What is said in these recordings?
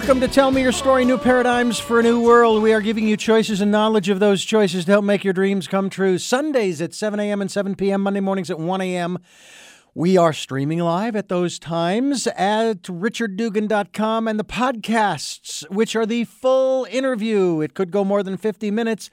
Welcome to Tell Me Your Story New Paradigms for a New World. We are giving you choices and knowledge of those choices to help make your dreams come true. Sundays at 7 a.m. and 7 p.m., Monday mornings at 1 a.m. We are streaming live at those times at richarddugan.com and the podcasts, which are the full interview. It could go more than 50 minutes.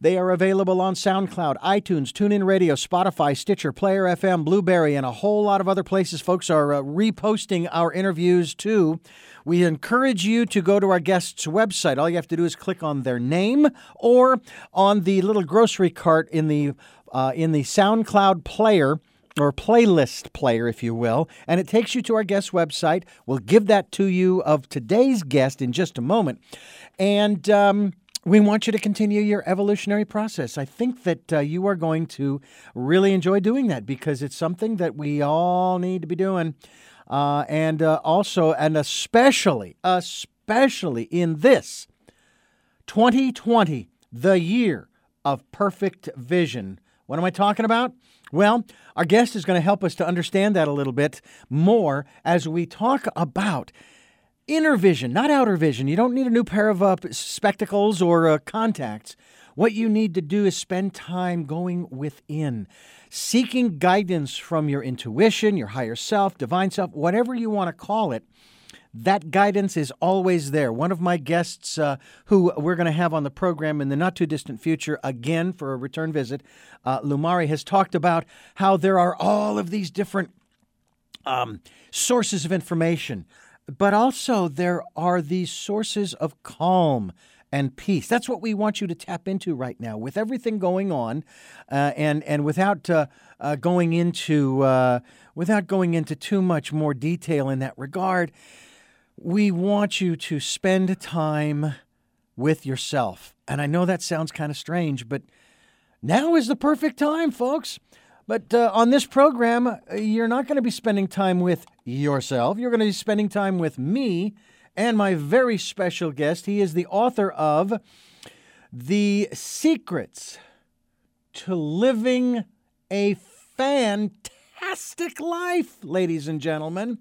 They are available on SoundCloud, iTunes, TuneIn Radio, Spotify, Stitcher, Player FM, Blubrry, and a whole lot of other places. Folks are uh, reposting our interviews too. We encourage you to go to our guests' website. All you have to do is click on their name or on the little grocery cart in the uh, in the SoundCloud player or playlist player, if you will, and it takes you to our guest website. We'll give that to you of today's guest in just a moment. And um, we want you to continue your evolutionary process. I think that uh, you are going to really enjoy doing that because it's something that we all need to be doing. Uh, and uh, also, and especially, especially in this 2020, the year of perfect vision. What am I talking about? Well, our guest is going to help us to understand that a little bit more as we talk about inner vision, not outer vision. You don't need a new pair of uh, spectacles or uh, contacts. What you need to do is spend time going within, seeking guidance from your intuition, your higher self, divine self, whatever you want to call it that guidance is always there. One of my guests, uh, who we're going to have on the program in the not too distant future again for a return visit, uh, Lumari, has talked about how there are all of these different um, sources of information, but also there are these sources of calm and peace. That's what we want you to tap into right now. With everything going on, uh, and and without uh, uh, going into uh, without going into too much more detail in that regard, we want you to spend time with yourself. And I know that sounds kind of strange, but now is the perfect time, folks. But uh, on this program, uh, you're not going to be spending time with yourself. You're going to be spending time with me and my very special guest. He is the author of The Secrets to Living a Fantastic Life, ladies and gentlemen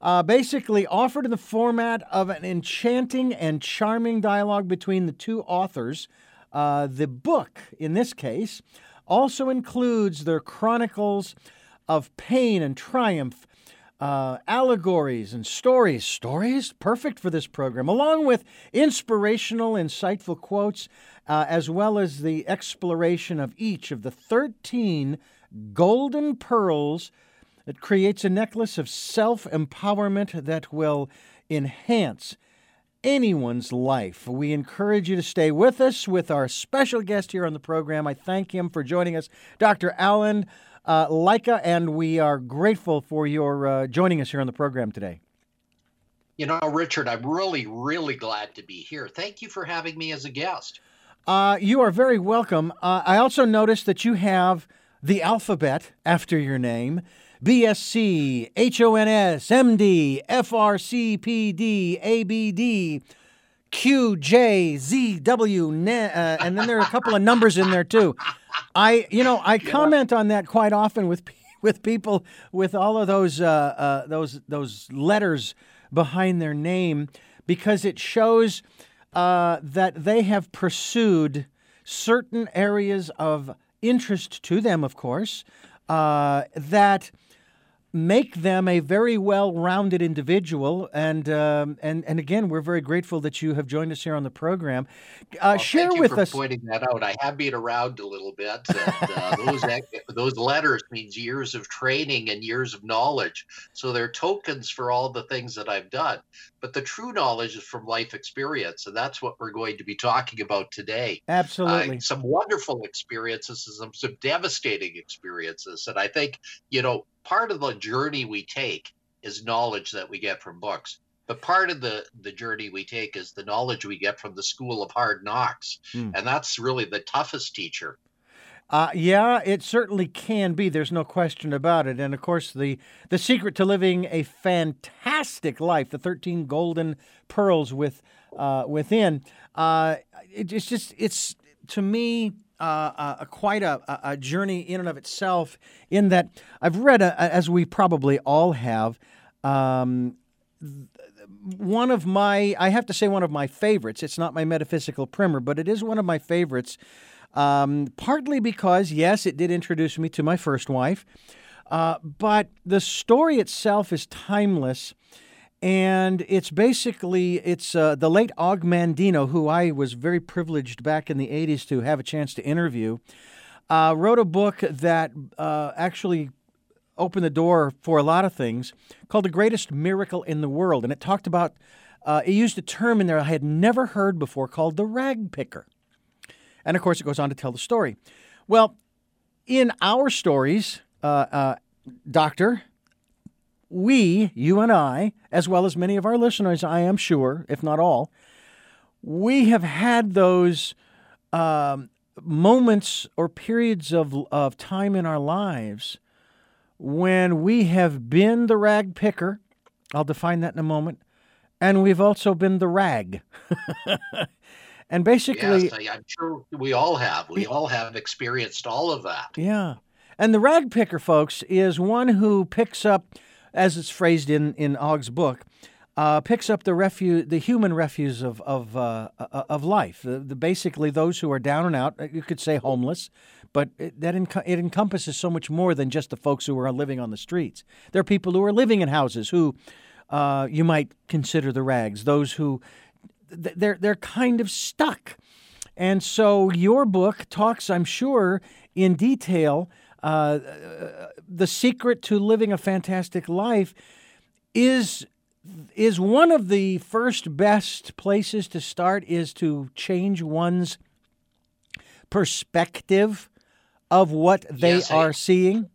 uh, basically offered in the format of an enchanting and charming dialogue between the two authors. Uh, the book, in this case, also includes their chronicles of pain and triumph, uh, allegories and stories. Stories? Perfect for this program, along with inspirational, insightful quotes, uh, as well as the exploration of each of the 13 golden pearls it creates a necklace of self empowerment that will enhance anyone's life. We encourage you to stay with us with our special guest here on the program. I thank him for joining us, Dr. Alan uh, Lycka, and we are grateful for your uh, joining us here on the program today. You know, Richard, I'm really, really glad to be here. Thank you for having me as a guest. Uh, you are very welcome. Uh, I also noticed that you have the alphabet after your name. BSc, HONS, MD, FRCPD, ABD, QJZW, uh, and then there are a couple of numbers in there too. I, you know, I comment on that quite often with with people with all of those uh, uh, those those letters behind their name because it shows uh, that they have pursued certain areas of interest to them, of course, uh, that make them a very well-rounded individual. And um, and and again, we're very grateful that you have joined us here on the program. Uh, well, share with us. Pointing that out, I have been around a little bit. And, uh, those those letters means years of training and years of knowledge. So they're tokens for all the things that I've done. But the true knowledge is from life experience, and that's what we're going to be talking about today. Absolutely, uh, some wonderful experiences, some some devastating experiences, and I think you know part of the journey we take is knowledge that we get from books but part of the the journey we take is the knowledge we get from the school of hard knocks mm. and that's really the toughest teacher uh, yeah, it certainly can be. There's no question about it. And of course, the the secret to living a fantastic life, the 13 golden pearls with uh, within. Uh, it, it's just it's to me uh, a, quite a, a, journey in and of itself. In that I've read, as we probably all have, um, one of my, I have to say, one of my favorites. It's not my metaphysical primer, but it is one of my favorites. Um, partly because, yes, it did introduce me to my first wife, uh, but the story itself is timeless and it's basically it's uh, the late Og Mandino, who I was very privileged back in the '80s to have a chance to interview, uh, wrote a book that uh, actually opened the door for a lot of things called "The Greatest Miracle in the World," and it talked about. Uh, it used a term in there I had never heard before called the rag picker, and of course it goes on to tell the story. Well, in our stories, uh, uh, Doctor we, you and I, as well as many of our listeners, I am sure, if not all, we have had those um, moments or periods of, of time in our lives when we have been the rag picker. I'll define that in a moment. And we've also been the rag. and basically. Yes, I'm sure we all have. We all have experienced all of that. Yeah. And the rag picker, folks, is one who picks up as it's phrased in in Og's book, uh, picks up the refuse, the human refuse of of uh, uh, of life. The, the, basically those who are down and out. Uh, you could say homeless, but it, that enc- it encompasses so much more than just the folks who are living on the streets. There are people who are living in houses who uh, you might consider the rags. Those who they're they're kind of stuck. And so your book talks, I'm sure, in detail uh, the secret to living a fantastic life is is one of the first best places to start is to change one's perspective of what they yes, are seeing.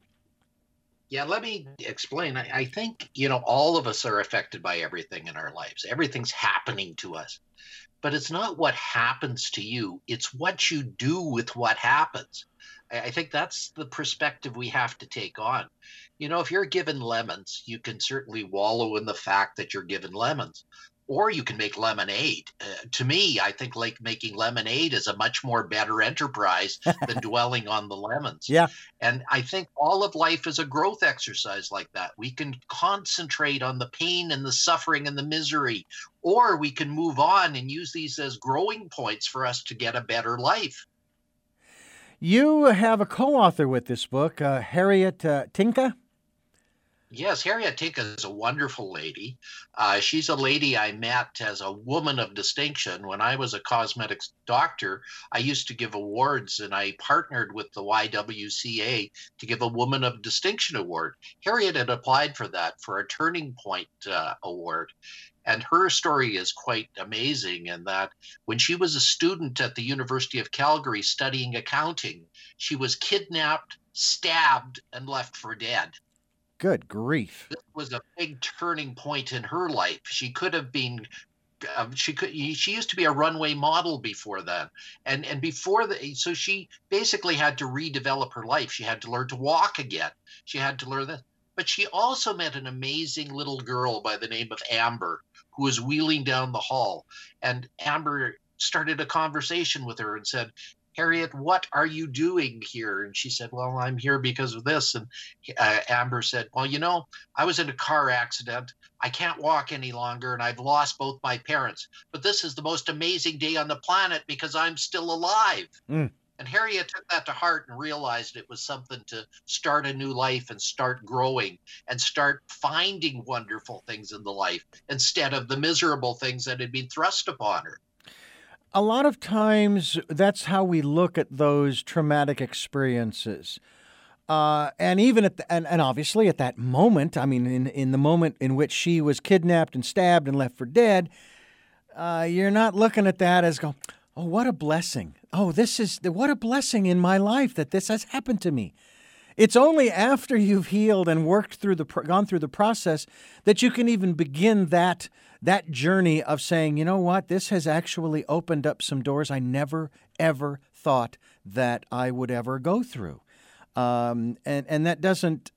Yeah let me explain. I, I think you know all of us are affected by everything in our lives. Everything's happening to us. But it's not what happens to you it's what you do with what happens I think that's the perspective we have to take on. You know, if you're given lemons, you can certainly wallow in the fact that you're given lemons, or you can make lemonade. Uh, to me, I think like making lemonade is a much more better enterprise than dwelling on the lemons. Yeah. And I think all of life is a growth exercise like that. We can concentrate on the pain and the suffering and the misery, or we can move on and use these as growing points for us to get a better life. You have a co author with this book, uh, Harriet uh, Tinka. Yes, Harriet Tinka is a wonderful lady. Uh, she's a lady I met as a woman of distinction. When I was a cosmetics doctor, I used to give awards and I partnered with the YWCA to give a Woman of Distinction award. Harriet had applied for that for a Turning Point uh, award. And her story is quite amazing in that when she was a student at the University of Calgary studying accounting, she was kidnapped, stabbed, and left for dead. Good grief. This was a big turning point in her life. She could have been um, she could she used to be a runway model before then and and before the so she basically had to redevelop her life she had to learn to walk again she had to learn that but she also met an amazing little girl by the name of Amber who was wheeling down the hall. And Amber started a conversation with her and said, Harriet, what are you doing here? And she said, Well, I'm here because of this. And uh, Amber said, Well, you know, I was in a car accident. I can't walk any longer, and I've lost both my parents. But this is the most amazing day on the planet because I'm still alive. Mm. And Harriet took that to heart and realized it was something to start a new life and start growing and start finding wonderful things in the life instead of the miserable things that had been thrust upon her. A lot of times, that's how we look at those traumatic experiences. Uh, and even at the, and, and obviously at that moment, I mean, in, in the moment in which she was kidnapped and stabbed and left for dead, uh, you're not looking at that as go, oh, what a blessing oh, this is what a blessing in my life that this has happened to me. It's only after you've healed and worked through the gone through the process that you can even begin that that journey of saying, you know what, this has actually opened up some doors I never ever thought that I would ever go through. Um, and and that doesn't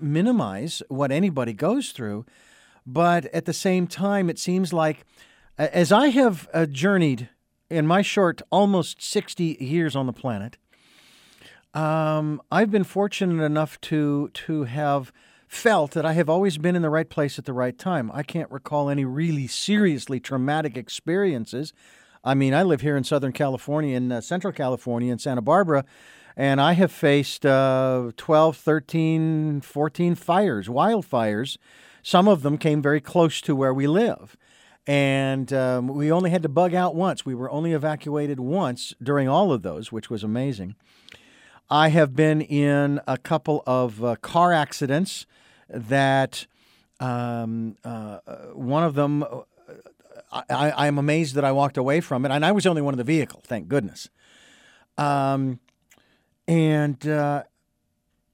minimize what anybody goes through, but at the same time, it seems like as I have uh, journeyed in my short almost 60 years on the planet, um, I've been fortunate enough to to have felt that I have always been in the right place at the right time. I can't recall any really seriously traumatic experiences. I mean, I live here in Southern California, in uh, Central California, in Santa Barbara, and I have faced uh, 12, 13, 14 fires, wildfires. Some of them came very close to where we live. And um, we only had to bug out once. We were only evacuated once during all of those, which was amazing. I have been in a couple of uh, car accidents that um, uh, one of them, uh, I, am amazed that I walked away from it, and I was only one of the vehicle, thank goodness. Um, and uh,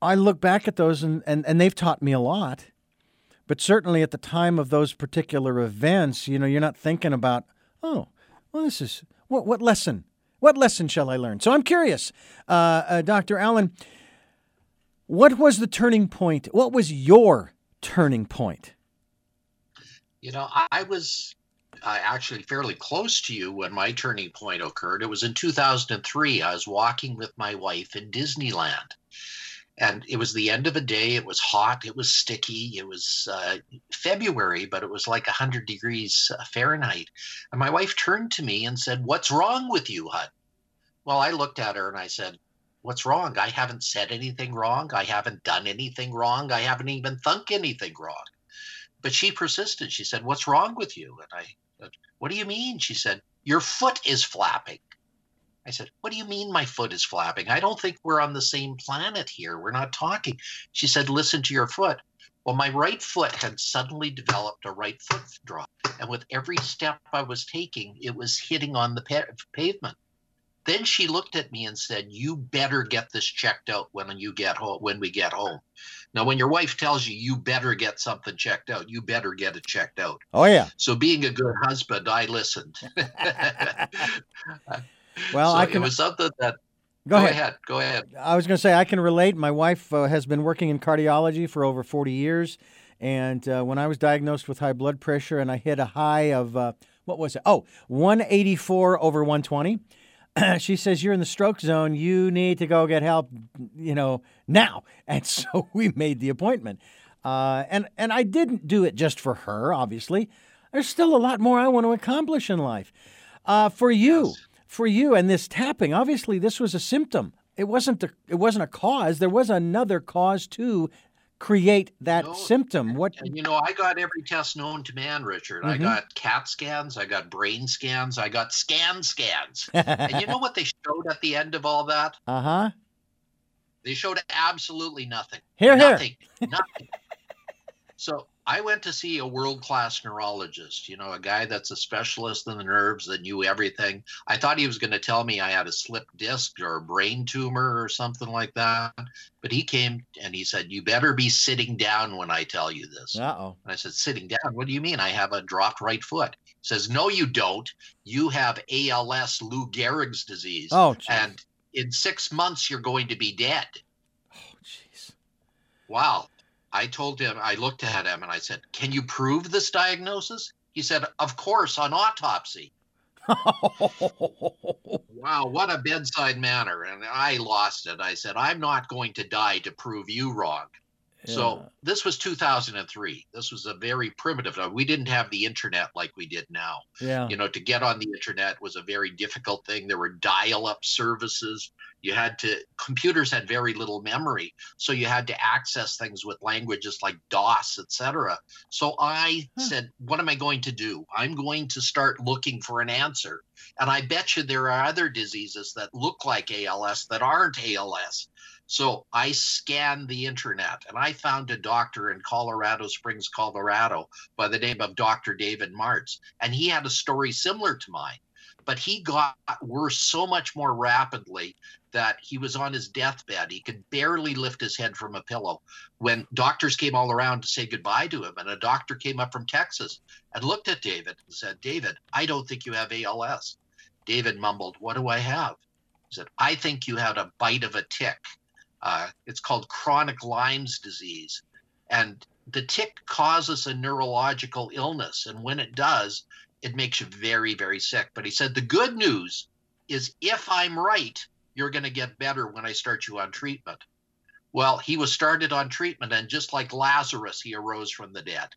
I look back at those, and, and, and they've taught me a lot. But certainly at the time of those particular events, you know, you're not thinking about, oh, well, this is what, what lesson? What lesson shall I learn? So I'm curious, uh, uh, Dr. Alan, what was the turning point? What was your turning point? You know, I was uh, actually fairly close to you when my turning point occurred. It was in 2003. I was walking with my wife in Disneyland. And it was the end of a day. It was hot. It was sticky. It was uh, February, but it was like 100 degrees Fahrenheit. And my wife turned to me and said, What's wrong with you, Hut? Well, I looked at her and I said, what's wrong? I haven't said anything wrong. I haven't done anything wrong. I haven't even thunk anything wrong. But she persisted. She said, What's wrong with you? And I said, What do you mean? She said, Your foot is flapping. I said, What do you mean my foot is flapping? I don't think we're on the same planet here. We're not talking. She said, Listen to your foot. Well, my right foot had suddenly developed a right foot drop. And with every step I was taking, it was hitting on the pavement. Then she looked at me and said, "You better get this checked out when you get home. When we get home." Now, when your wife tells you you better get something checked out, you better get it checked out. Oh yeah. So, being a good husband, I listened. well, so I can. It was something that. Go, go ahead. ahead. Go ahead. I was going to say I can relate. My wife uh, has been working in cardiology for over forty years, and uh, when I was diagnosed with high blood pressure and I hit a high of uh, what was it? Oh, 184 over 120 she says, You're in the stroke zone. You need to go get help, you know, now. And so we made the appointment. Uh, and, and I didn't do it just for her, obviously. There's still a lot more I want to accomplish in life. Uh, for you, yes. For you, and this tapping, obviously, this was a symptom. It wasn't, the, it wasn't a cause. There was another cause to create that no, symptom? What and, you know, I got every test known to man, Richard. Mm-hmm. I got CAT scans, I got brain scans, I got scan scans. and you know what they showed at the end of all that? Uh huh. They showed absolutely nothing. Here, nothing, here. Nothing. so I went to see a world class neurologist, you know, a guy that's a specialist in the nerves that knew everything. I thought he was going to tell me I had a slipped disc or a brain tumor or something like that. But he came and he said, You better be sitting down when I tell you this. Uh oh. I said, Sitting down? What do you mean? I have a dropped right foot. He says, No, you don't. You have ALS, Lou Gehrig's disease. Oh, geez. And in six months, you're going to be dead. Oh, jeez. Wow. I told him, I looked at him and I said, Can you prove this diagnosis? He said, Of course, on autopsy. wow, what a bedside manner. And I lost it. I said, I'm not going to die to prove you wrong. Yeah. So this was 2003. This was a very primitive. Uh, we didn't have the internet like we did now. Yeah. You know, to get on the internet was a very difficult thing. There were dial-up services. You had to. Computers had very little memory, so you had to access things with languages like DOS, etc. So I huh. said, "What am I going to do? I'm going to start looking for an answer." And I bet you there are other diseases that look like ALS that aren't ALS. So I scanned the internet and I found a doctor in Colorado Springs, Colorado, by the name of Dr. David Martz. And he had a story similar to mine, but he got worse so much more rapidly that he was on his deathbed. He could barely lift his head from a pillow when doctors came all around to say goodbye to him. And a doctor came up from Texas and looked at David and said, David, I don't think you have ALS. David mumbled, What do I have? He said, I think you had a bite of a tick. Uh, it's called chronic Lyme's disease. And the tick causes a neurological illness. And when it does, it makes you very, very sick. But he said the good news is if I'm right, you're going to get better when I start you on treatment. Well, he was started on treatment, and just like Lazarus, he arose from the dead.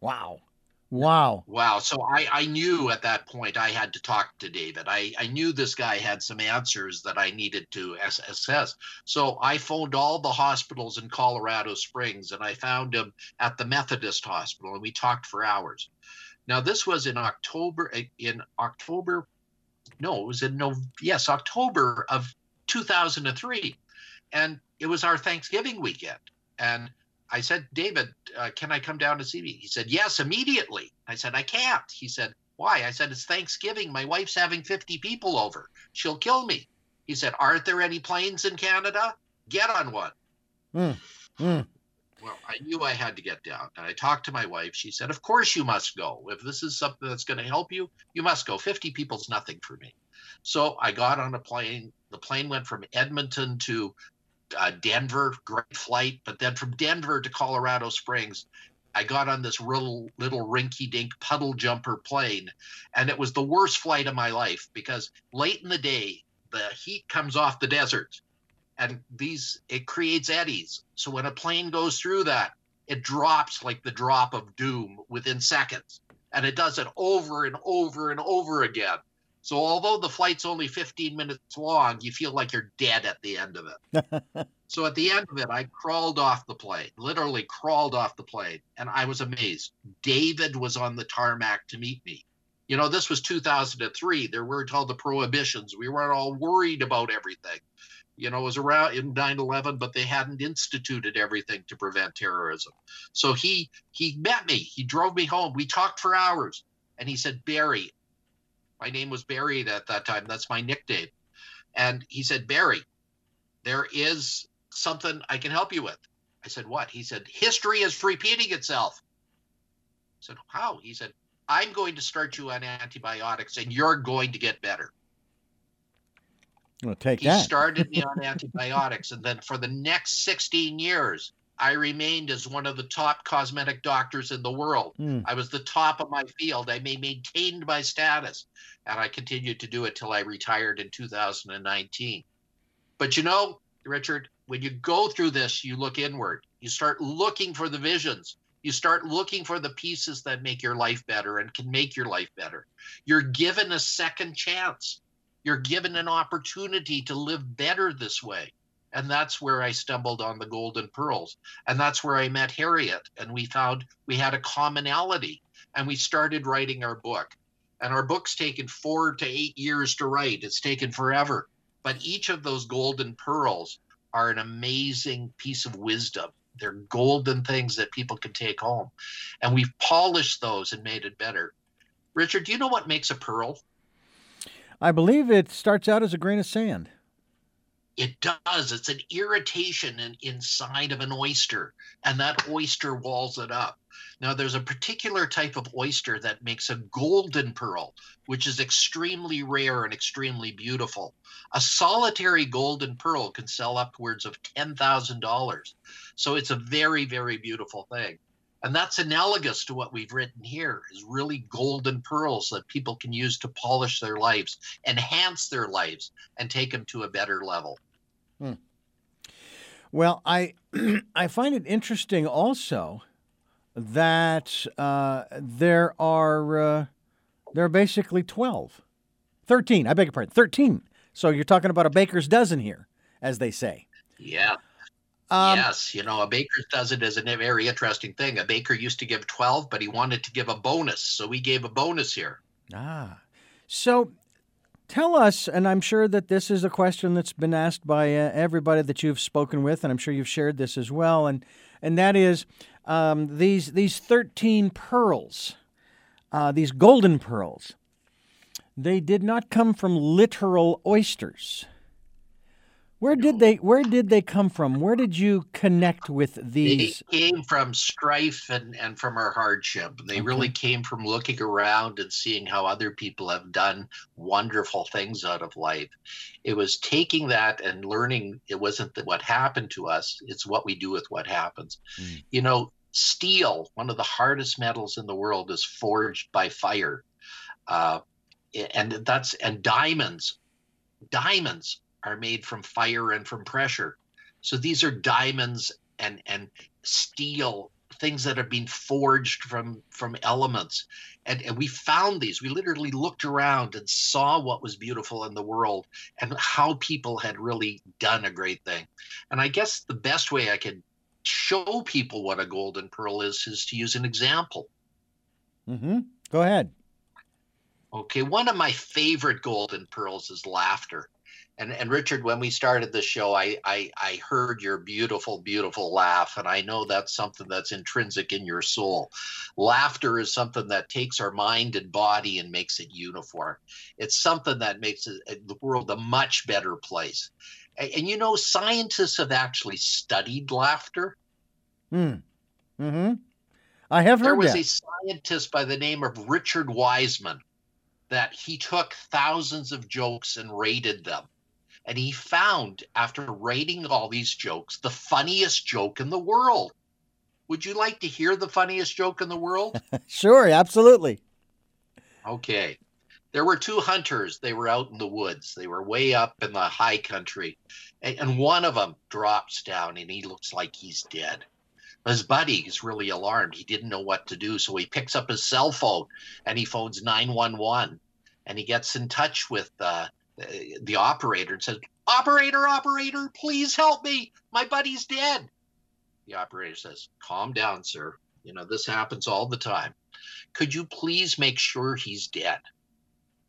Wow. Wow. Wow. So I, I knew at that point I had to talk to David. I, I knew this guy had some answers that I needed to assess. So I phoned all the hospitals in Colorado Springs and I found him at the Methodist Hospital and we talked for hours. Now this was in October eh, in October no, it was in no yes, October of 2003. And it was our Thanksgiving weekend. And I said, David, uh, can I come down to see me? He said, Yes, immediately. I said, I can't. He said, Why? I said, It's Thanksgiving. My wife's having 50 people over. She'll kill me. He said, Aren't there any planes in Canada? Get on one. Mm. Mm. Well, I knew I had to get down. And I talked to my wife. She said, Of course you must go. If this is something that's going to help you, you must go. 50 people's nothing for me. So I got on a plane. The plane went from Edmonton to uh, Denver, great flight. But then from Denver to Colorado Springs, I got on this little rinky dink puddle jumper plane. And it was the worst flight of my life because late in the day, the heat comes off the desert and these, it creates eddies. So when a plane goes through that, it drops like the drop of doom within seconds. And it does it over and over and over again. So although the flight's only 15 minutes long, you feel like you're dead at the end of it. so at the end of it, I crawled off the plane, literally crawled off the plane, and I was amazed. David was on the tarmac to meet me. You know, this was 2003. There weren't all the prohibitions. We weren't all worried about everything. You know, it was around in 9/11, but they hadn't instituted everything to prevent terrorism. So he he met me. He drove me home. We talked for hours, and he said, "Barry, my name was Barry at that time. That's my nickname. And he said, Barry, there is something I can help you with. I said, What? He said, History is repeating itself. I said, How? He said, I'm going to start you on antibiotics and you're going to get better. Well, take he that. started me on antibiotics. And then for the next 16 years, I remained as one of the top cosmetic doctors in the world. Mm. I was the top of my field. I maintained my status, and I continued to do it till I retired in 2019. But you know, Richard, when you go through this, you look inward. You start looking for the visions. You start looking for the pieces that make your life better and can make your life better. You're given a second chance. You're given an opportunity to live better this way. And that's where I stumbled on the golden pearls. And that's where I met Harriet. And we found we had a commonality. And we started writing our book. And our book's taken four to eight years to write, it's taken forever. But each of those golden pearls are an amazing piece of wisdom. They're golden things that people can take home. And we've polished those and made it better. Richard, do you know what makes a pearl? I believe it starts out as a grain of sand. It does. It's an irritation in, inside of an oyster, and that oyster walls it up. Now, there's a particular type of oyster that makes a golden pearl, which is extremely rare and extremely beautiful. A solitary golden pearl can sell upwards of $10,000. So it's a very, very beautiful thing. And that's analogous to what we've written here is really golden pearls that people can use to polish their lives, enhance their lives, and take them to a better level. Hmm. Well, I I find it interesting also that uh, there are uh, there are basically 12, 13. I beg your pardon, thirteen. So you're talking about a baker's dozen here, as they say. Yeah. Um, yes, you know, a baker's dozen is a very interesting thing. A baker used to give 12, but he wanted to give a bonus. So we gave a bonus here. Ah. So Tell us, and I'm sure that this is a question that's been asked by uh, everybody that you've spoken with, and I'm sure you've shared this as well, and and that is um, these these 13 pearls, uh, these golden pearls. They did not come from literal oysters. Where did they where did they come from? Where did you connect with these? They came from strife and, and from our hardship. They okay. really came from looking around and seeing how other people have done wonderful things out of life. It was taking that and learning it wasn't what happened to us, it's what we do with what happens. Mm. You know, steel, one of the hardest metals in the world, is forged by fire. Uh, and that's and diamonds diamonds are made from fire and from pressure. So these are diamonds and and steel things that have been forged from from elements. And, and we found these. We literally looked around and saw what was beautiful in the world and how people had really done a great thing. And i guess the best way i could show people what a golden pearl is is to use an example. Mm-hmm. go ahead. Okay one of my favorite golden pearls is laughter and and Richard, when we started the show, I, I I heard your beautiful, beautiful laugh, and I know that's something that's intrinsic in your soul. Laughter is something that takes our mind and body and makes it uniform. It's something that makes the world a much better place. And, and, you know, scientists have actually studied laughter. Hmm. Hmm. I have heard there was that. a scientist by the name of Richard Wiseman that he took thousands of jokes and rated them and he found, after rating all these jokes, the funniest joke in the world. Would you like to hear the funniest joke in the world? sure, absolutely. Okay. There were two hunters. They were out in the woods. They were way up in the high country. And, and one of them drops down and he looks like he's dead. His buddy is really alarmed. He didn't know what to do. So he picks up his cell phone and he phones 911 and he gets in touch with uh, the operator and says, Operator, operator, please help me. My buddy's dead. The operator says, Calm down, sir. You know, this happens all the time. Could you please make sure he's dead?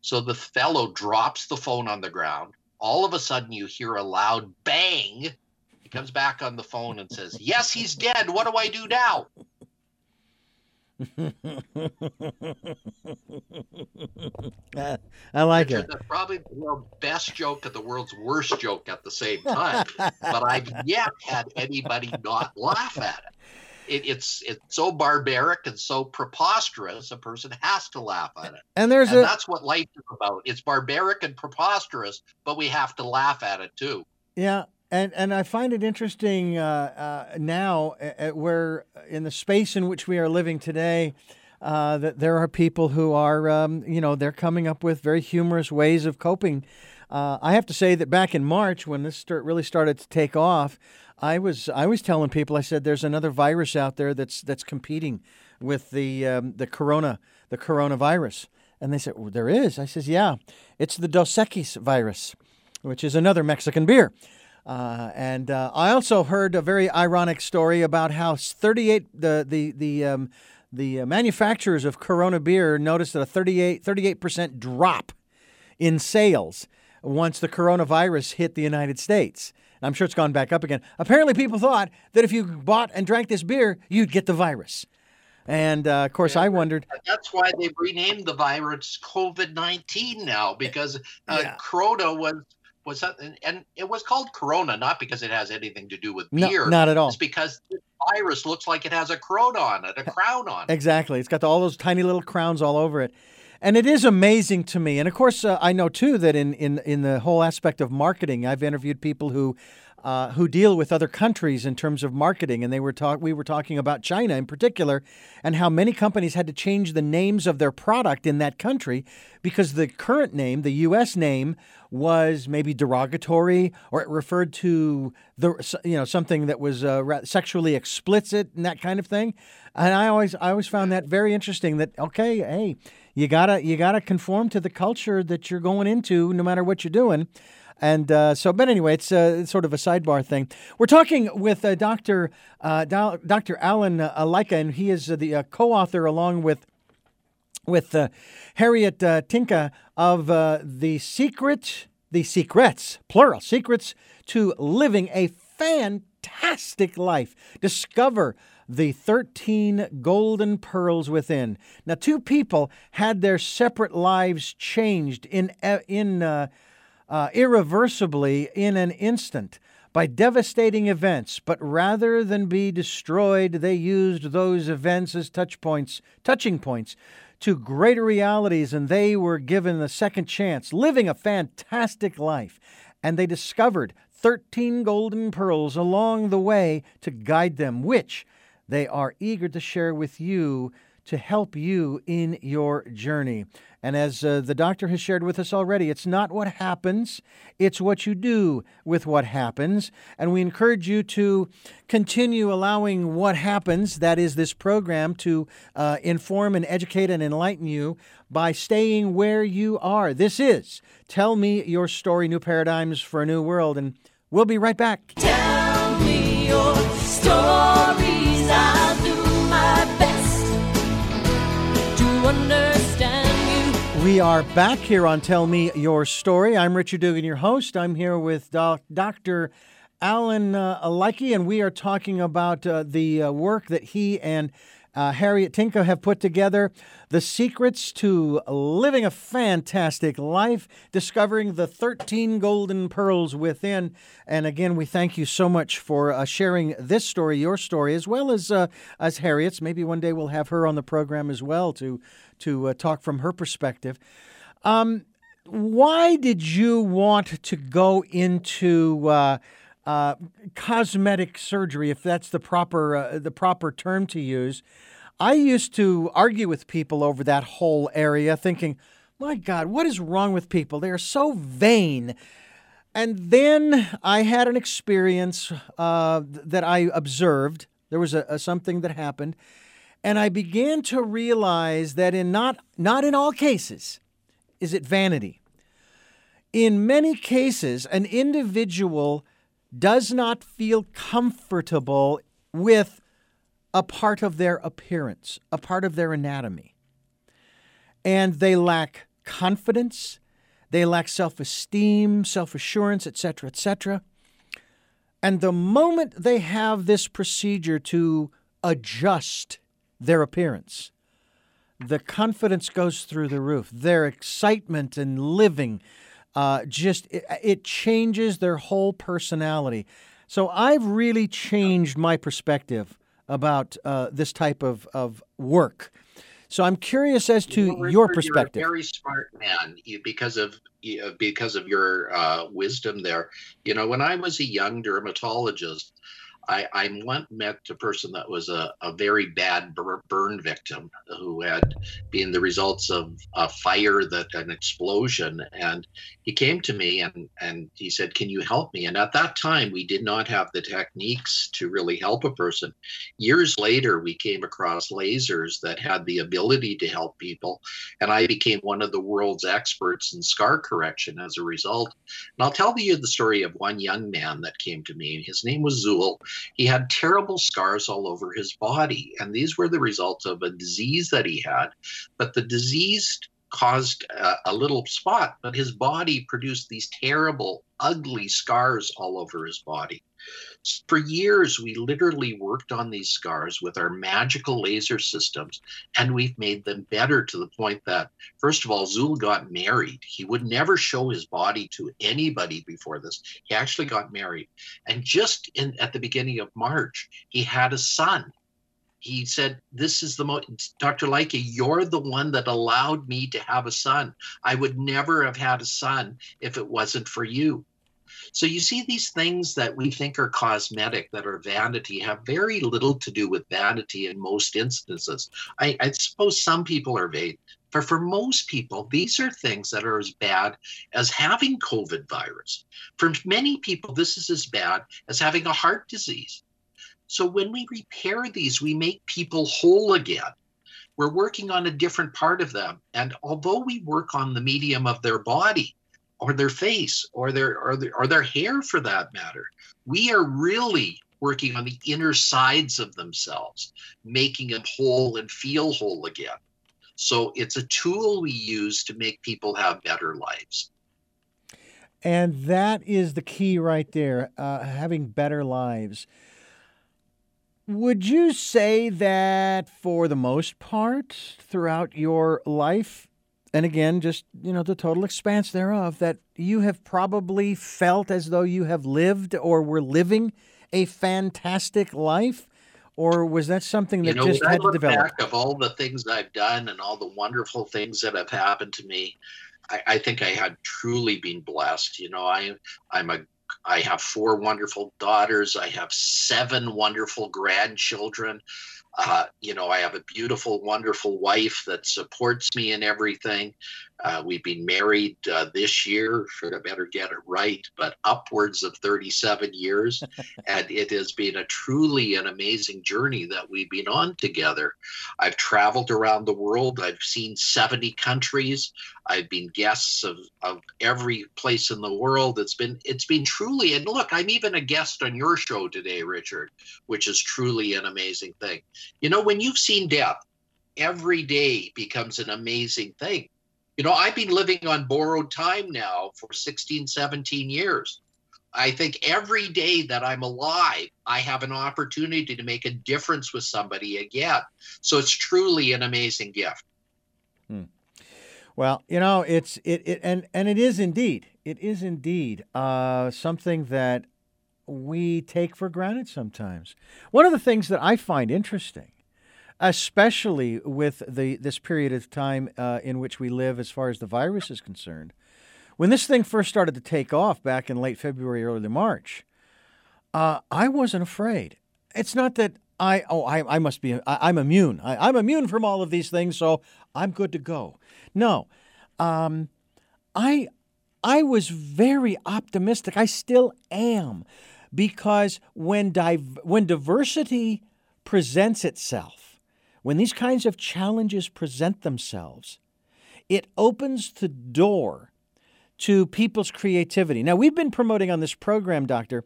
So the fellow drops the phone on the ground. All of a sudden, you hear a loud bang. He comes back on the phone and says, Yes, he's dead. What do I do now? I like it. That's probably the world's best joke and the world's worst joke at the same time. but I've yet had anybody not laugh at it. it. It's it's so barbaric and so preposterous. A person has to laugh at it. And there's and a that's what life is about. It's barbaric and preposterous, but we have to laugh at it too. Yeah, and and I find it interesting uh, uh, now, uh, where in the space in which we are living today, uh, that there are people who are, um, you know, they're coming up with very humorous ways of coping. Uh, I have to say that back in March, when this start, really started to take off, I was I was telling people, I said, "There's another virus out there that's that's competing with the um, the corona the coronavirus," and they said, well, "There is." I says, "Yeah, it's the Dos Equis virus." Which is another Mexican beer. Uh, and uh, I also heard a very ironic story about how 38 the the the um, the uh, manufacturers of Corona beer noticed a 38 percent drop in sales once the coronavirus hit the United States. I'm sure it's gone back up again. Apparently, people thought that if you bought and drank this beer, you'd get the virus. And uh, of course, yeah, I wondered. That's why they renamed the virus COVID 19 now because uh, yeah. Corona was was that, and, and, it was called Corona not because it has anything to do with beer. No, not at all. It's because the virus looks like it has a corona on it, a crown on it. Exactly. It's got all those tiny little crowns all over it. And it is amazing to me. And of course, uh, I know too that in, in, in the whole aspect of marketing, I've interviewed people who uh, who deal with other countries in terms of marketing, and they were talk. We were talking about China in particular, and how many companies had to change the names of their product in that country because the current name, the U.S. name, was maybe derogatory or it referred to the you know something that was uh, sexually explicit and that kind of thing. And I always I always found that very interesting. That okay, hey, you gotta you gotta conform to the culture that you're going into, no matter what you're doing. And uh, so, but anyway, it's, uh, it's, sort of a sidebar thing. We're talking with uh, Dr. Uh, Dr. Alan uh, Lycka, and he is the uh, co-author along with with Harriet Tinka of the secret, the secrets, plural, secrets to living a fantastic life. Discover the 13 golden pearls within. Now, two people had their separate lives changed in in uh, uh, irreversibly in an instant by devastating events, but rather than be destroyed, they used those events as touch points, touching points to greater realities, and they were given a second chance, living a fantastic life. And they discovered 13 golden pearls along the way to guide them, which they are eager to share with you to help you in your journey. And as uh, the doctor has shared with us already, it's not what happens, it's what you do with what happens. And we encourage you to continue allowing what happens, that is, this program, to uh, inform and educate and enlighten you by staying where you are. This is Tell Me Your Story New Paradigms for a New World. And we'll be right back. Tell me your story. We are back here on Tell Me Your Story. I'm Richard Dugan, your host. I'm here with doc- Dr. Alan uh, and we are talking about uh, the uh, work that he and uh, Harriet Tinka have put together the secrets to living a fantastic life, discovering the 13 golden pearls within. And again, we thank you so much for uh, sharing this story, your story, as well as uh, as Harriet's. Maybe one day we'll have her on the program as well to to uh, talk from her perspective. Um, why did you want to go into uh, cosmetic surgery, if that's the proper uh, the proper term to use? I used to argue with people over that whole area, thinking, "My God, what is wrong with people? They are so vain." And then I had an experience uh, that I observed. There was a, a something that happened, and I began to realize that in not, not in all cases is it vanity. In many cases, an individual does not feel comfortable with a part of their appearance, a part of their anatomy. And they lack confidence, they lack self esteem, self assurance, etc., etc. And the moment they have this procedure to adjust their appearance. The confidence goes through the roof. Their excitement and living uh, just it, it changes their whole personality. So I've really changed my perspective about uh, this type of, of work. So I'm curious as to you know, your perspective. You're a very smart man because of because of your uh, wisdom there. You know, when I was a young dermatologist, I, I once met a person that was a, a very bad burn victim who had been the results of a fire that an explosion. And he came to me and, and he said, Can you help me? And at that time, we did not have the techniques to really help a person. Years later, we came across lasers that had the ability to help people. And I became one of the world's experts in scar correction as a result. And I'll tell you the story of one young man that came to me. His name was Zul he had terrible scars all over his body, and these were the result of a disease that he had. But the disease caused a, a, little spot, but his body produced these terrible, ugly scars all over his body. For years, we literally worked on these scars with our magical laser systems, and we've made them better to the point that, first of all, Zul got married. He would never show his body to anybody before this. He actually got married. And just in, at the beginning of March, he had a son he said, This is the most, Dr. Alike, you're the one that allowed me to have a son. I would never have had a son if it wasn't for you. So you see, these things that we think are cosmetic, that are vanity, have very little to do with vanity in most instances. I, I suppose some people are vain, but for most people, these are things that are as bad as having COVID virus. For many people, this is as bad as having a heart disease. So when we repair these, we make people whole again. We're working on a different part of them. And although we work on the medium of their body, or their face or their or their, or their hair for that matter. We are really working on the inner sides of themselves, making them whole and feel whole again. So it's a tool we use to make people have better lives. And that is the key right there, uh, having better lives. Would you say that for the most part throughout your life, and again, just you know, the total expanse thereof, that you have probably felt as though you have lived or were living a fantastic life, or was that something that you know, just had to develop? Back of all the things I've done and all the wonderful things that have happened to me, I, I think I had truly been blessed. You know, I I'm a I have four wonderful daughters. I have seven wonderful grandchildren. Uh, you know, I have a beautiful, wonderful wife that supports me in everything. Uh, we've been married uh, this year, should I better get it right, but upwards of 37 years. and it has been a truly an amazing journey that we've been on together. I've traveled around the world, I've seen 70 countries, I've been guests of, of every place in the world. It's been it's been truly and look, I'm even a guest on your show today, Richard, which is truly an amazing thing. You know, when you've seen death, every day becomes an amazing thing you know, I've been living on borrowed time now for 16, 17 years. I think every day that I'm alive, I have an opportunity to make a difference with somebody again. So it's truly an amazing gift. Hmm. Well, you know, it's it, it and and it is indeed, it is indeed uh, something that we take for granted sometimes. One of the things that I find interesting especially with the this period of time uh, in which we live as far as the virus is concerned. When this thing first started to take off back in late February, early March, uh, I wasn't afraid. It's not that I oh I, I must be I, am immune. I, am immune from all of these things, so I'm good to go. No, um, I I was very optimistic. I still am, because when div- when diversity presents itself when these kinds of challenges present themselves, it opens the door to people's creativity. Now, we've been promoting on this program, Doctor,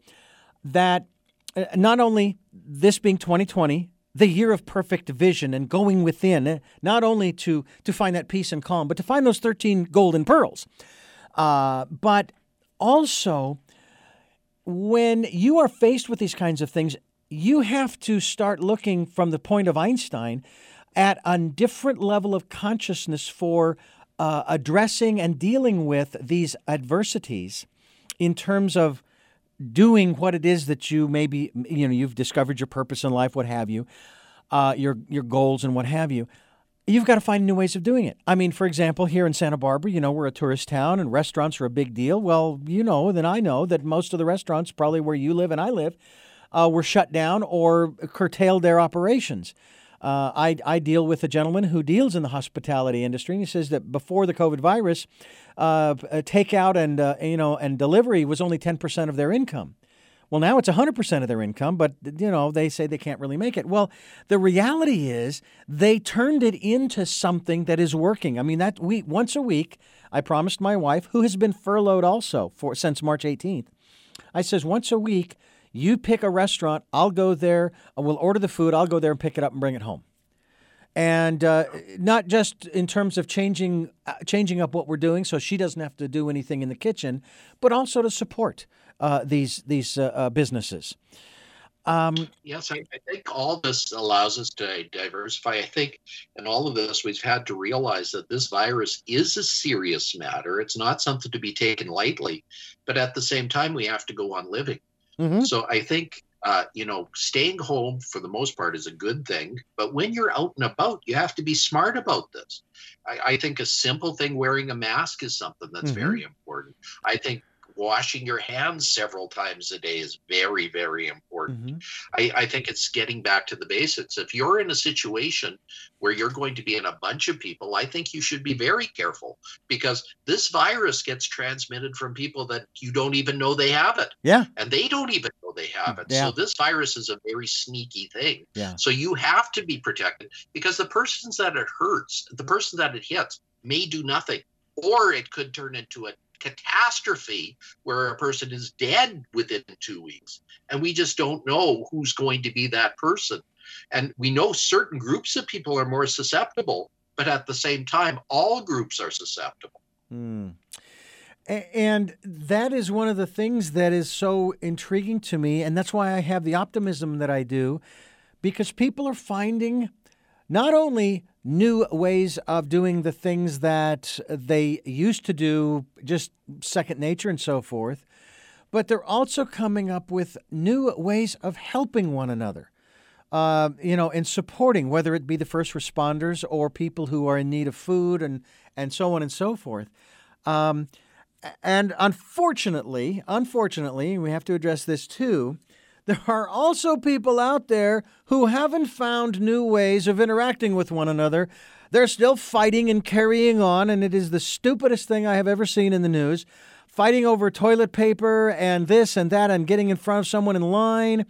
that uh, not only this being 2020, the year of perfect vision and going within, uh, not only to, to find that peace and calm, but to find those 13 golden pearls, uh, but also when you are faced with these kinds of things, you have to start looking from the point of Einstein at a different level of consciousness for uh, addressing and dealing with these adversities in terms of doing what it is that you maybe you know you've discovered your purpose in life what have you uh, your your goals and what have you. You've got to find new ways of doing it. I mean for example here in santa barbara you know we're a tourist town and restaurants are a big deal. Well you know then i know that most of the restaurants probably where you live and i live uh, were shut down or curtailed their operations. Uh, I, I deal with a gentleman who deals in the hospitality industry, and he says that before the COVID virus, uh, takeout and uh, you know and delivery was only ten percent of their income. Well, now it's 100% of their income, but you know, they say they can't really make it. Well, the reality is they turned it into something that is working. I mean, that week once a week, I promised my wife, who has been furloughed also for since March 18th. I says once a week you pick a restaurant, I'll go there, we'll order the food, I'll go there and pick it up and bring it home. And uh, not just in terms of changing uh, changing up what we're doing, so she doesn't have to do anything in the kitchen, but also to support uh, these these uh, uh, businesses. Um, yes, I, I, think all this allows us to diversify. I think in all of this, we've had to realize that this virus is a serious matter. It's not something to be taken lightly, but at the same time, we have to go on living. Mm-hmm. So I think uh, you know, staying home for the most part is a good thing. But when you're out and about, you have to be smart about this. I, I think a simple thing, wearing a mask, is something that's mm-hmm. very important. I think washing your hands several times a day is very, very important. Mm-hmm. I, I, think it's getting back to the basics. If you're in a situation where you're going to be in a bunch of people, I think you should be very careful because this virus gets transmitted from people that you don't even know they have it. Yeah. And they don't even know they have it. Yeah. So this virus is a very sneaky thing. Yeah. So you have to be protected because the persons that it hurts, the person that it hits, may do nothing or it could turn into a catastrophe where a person is dead within two weeks. And we just don't know who's going to be that person. And we know certain groups of people are more susceptible, but at the same time, all groups are susceptible. Hmm. And that is one of the things that is so intriguing to me. And that's why I have the optimism that I do, because people are finding not only new ways of doing the things that they used to do, just second nature and so forth, but they're also coming up with new ways of helping one another. Uh, you know, and supporting, whether it be the first responders or people who are in need of food and, and so on and so forth. Um, and unfortunately, unfortunately, we have to address this too. There are also people out there who haven't found new ways of interacting with one another. They're still fighting and carrying on, and it is the stupidest thing I have ever seen in the news. Fighting over toilet paper and this and that, and getting in front of someone in line.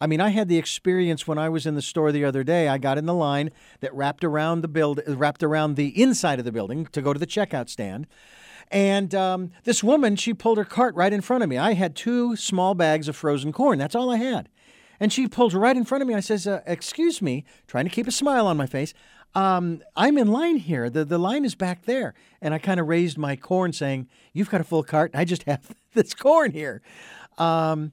I mean, I had the experience when I was in the store the other day. I got in the line that wrapped around the build, wrapped around the inside of the building to go to the checkout stand. And um, this woman, she pulled her cart right in front of me. I had two small bags of frozen corn. That's all I had. And she pulled right in front of me. I says, uh, "Excuse me," trying to keep a smile on my face. Um, I'm in line here. The the line is back there. And I kind of raised my corn, saying, "You've got a full cart. I just have this corn here." Um,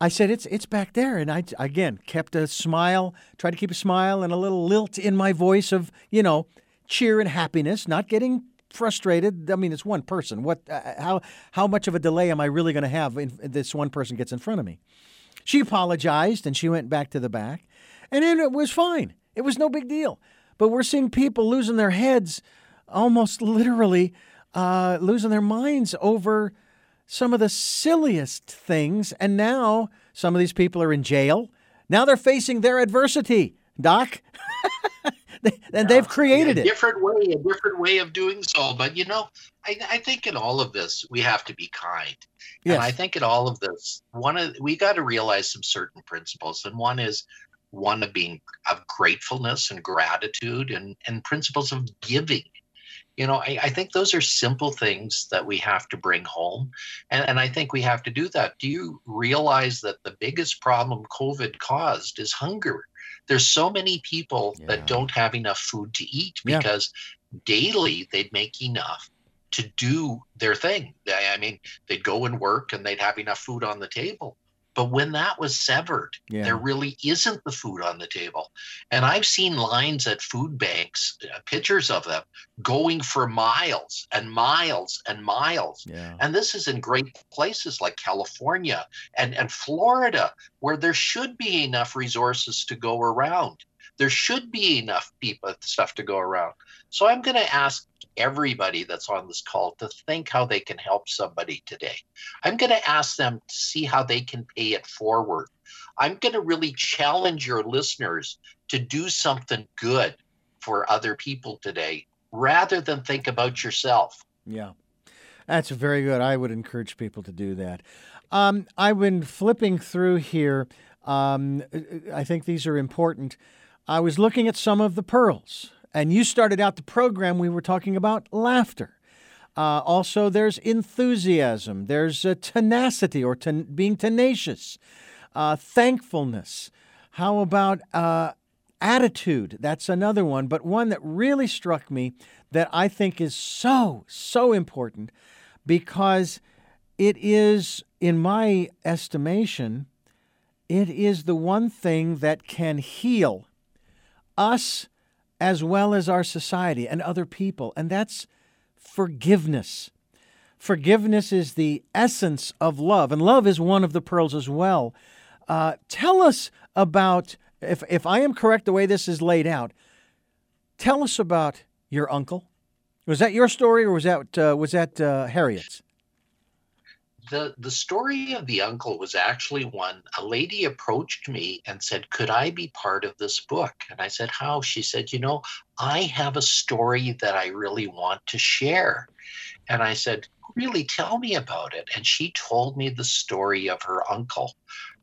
I said, "It's it's back there," and I again kept a smile, tried to keep a smile and a little lilt in my voice of you know cheer and happiness, not getting frustrated. I mean, it's one person. What? Uh, how how much of a delay am I really going to have if this one person gets in front of me? She apologized and she went back to the back, and then it was fine. It was no big deal. But we're seeing people losing their heads, almost literally uh, losing their minds over some of the silliest things, and now some of these people are in jail. Now they're facing their adversity. Doc. and they've created a it. different way, a different way of doing so. But you know, I, I think in all of this we have to be kind. Yes. And I think in all of this, one of we got to realize some certain principles, and one is one of being of gratefulness and gratitude, and and principles of giving. You know, I, I think those are simple things that we have to bring home. And, and I think we have to do that. Do you realize that the biggest problem COVID caused is hunger? There's so many people yeah. that don't have enough food to eat because yeah. daily they'd make enough to do their thing. I mean, they'd go and work and they'd have enough food on the table. But when that was severed, yeah. there really isn't the food on the table. And I've seen lines at food banks, uh, pictures of them, going for miles and miles and miles. Yeah. And this is in great places like California and, and Florida, where there should be enough resources to go around. There should be enough people stuff to go around. So I'm going to ask everybody that's on this call to think how they can help somebody today. I'm going to ask them to see how they can pay it forward. I'm going to really challenge your listeners to do something good for other people today rather than think about yourself. Yeah. That's very good. I would encourage people to do that. Um, I've been flipping through here. Um, I think these are important. I was looking at some of the pearls and you started out the program, we were talking about laughter. Uh, also, there's enthusiasm, there's uh, tenacity or ten- being tenacious, uh, thankfulness. How about uh, attitude? That's another one, but one that really struck me that I think is so, so important because it is, in my estimation, it is the one thing that can heal us as well as our society and other people, and that's forgiveness. Forgiveness is the essence of love, and love is one of the pearls as well. Uh, tell us about, if, if I am correct the way this is laid out, tell us about your uncle. Was that your story, or was that uh, was that uh, Harriet's? The the story of the uncle was actually one a lady approached me and said could i be part of this book? And i said how? She said you know i have a story that i really want to share. And i said really tell me about it. And she told me the story of her uncle.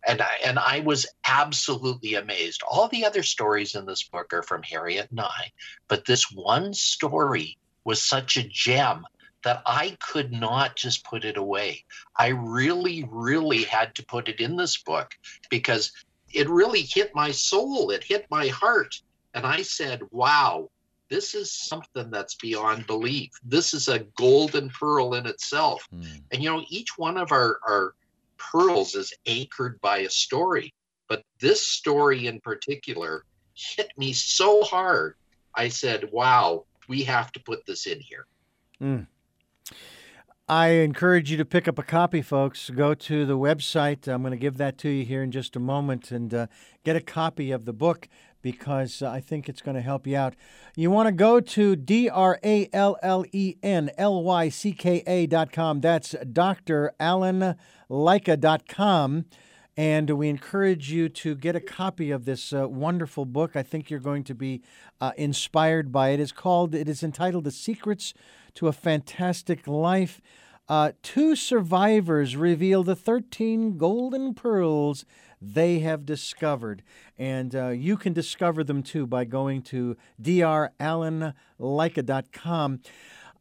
And I, and I was absolutely amazed. All the other stories in this book are from Harriet and I, but this one story was such a gem that I could not just put it away. I really, really had to put it in this book because it really hit my soul, it hit my heart. And I said, wow, this is something that's beyond belief. This is a golden pearl in itself. Mm. And you know, each one of our, our pearls is anchored by a story. But this story in particular hit me so hard. I said, wow, we have to put this in here. Mm. I encourage you to pick up a copy, folks. Go to the website. I'm going to give that to you here in just a moment and uh, get a copy of the book because I think it's going to help you out. You want to go to D R A L L E N L Y C K A dot com. That's Dr. Alan Lycka dot com. And we encourage you to get a copy of this uh, wonderful book. I think you're going to be uh, inspired by it. It's called, it is entitled The Secrets to a Fantastic Life. Uh, two survivors reveal the 13 golden pearls they have discovered. And uh, you can discover them too by going to drallenlycka.com.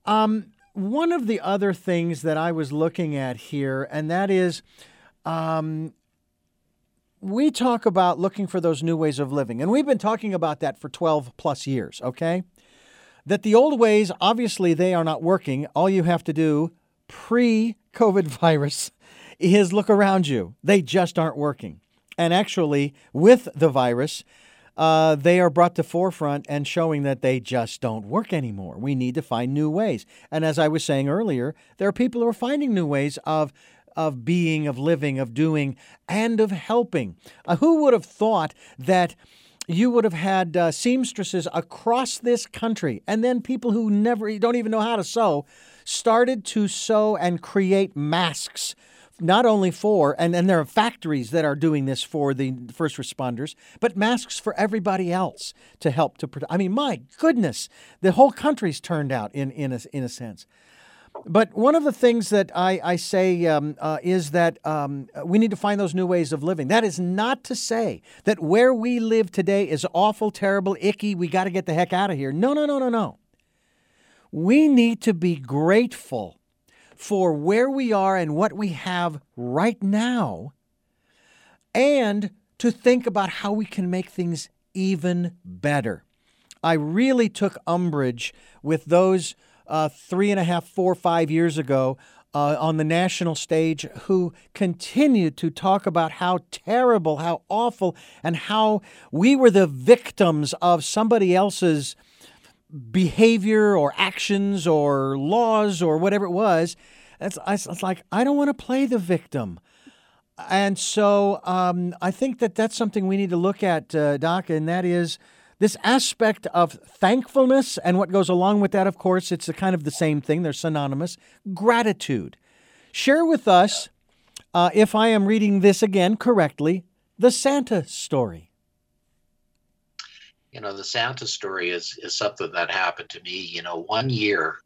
Um, one of the other things that I was looking at here, and that is um, we talk about looking for those new ways of living. And we've been talking about that for 12 plus years, okay? That the old ways, obviously, they are not working. All you have to do pre COVID virus is look around you. They just aren't working. And actually, with the virus, uh, they are brought to forefront and showing that they just don't work anymore. We need to find new ways. And as I was saying earlier, there are people who are finding new ways of of being, of living, of doing, and of helping. Uh, who would have thought that you would have had uh, seamstresses across this country, and then people who never don't even know how to sew started to sew and create masks. Not only for, and, and there are factories that are doing this for the first responders, but masks for everybody else to help to protect. I mean, my goodness, the whole country's turned out in, in, a, in a sense. But one of the things that I, I say um, uh, is that um, we need to find those new ways of living. That is not to say that where we live today is awful, terrible, icky, we got to get the heck out of here. No, no, no, no, no. We need to be grateful for where we are and what we have right now, and to think about how we can make things even better. I really took umbrage with those uh, three and a half, four, five years ago uh, on the national stage who continued to talk about how terrible, how awful, and how we were the victims of somebody else's behavior or actions or laws or whatever it was. It's, it's like, I don't want to play the victim. And so um, I think that that's something we need to look at, uh, Doc, and that is this aspect of thankfulness and what goes along with that, of course, it's a kind of the same thing, they're synonymous. Gratitude. Share with us, uh, if I am reading this again correctly, the Santa story. You know, the Santa story is is something that happened to me. You know, one year,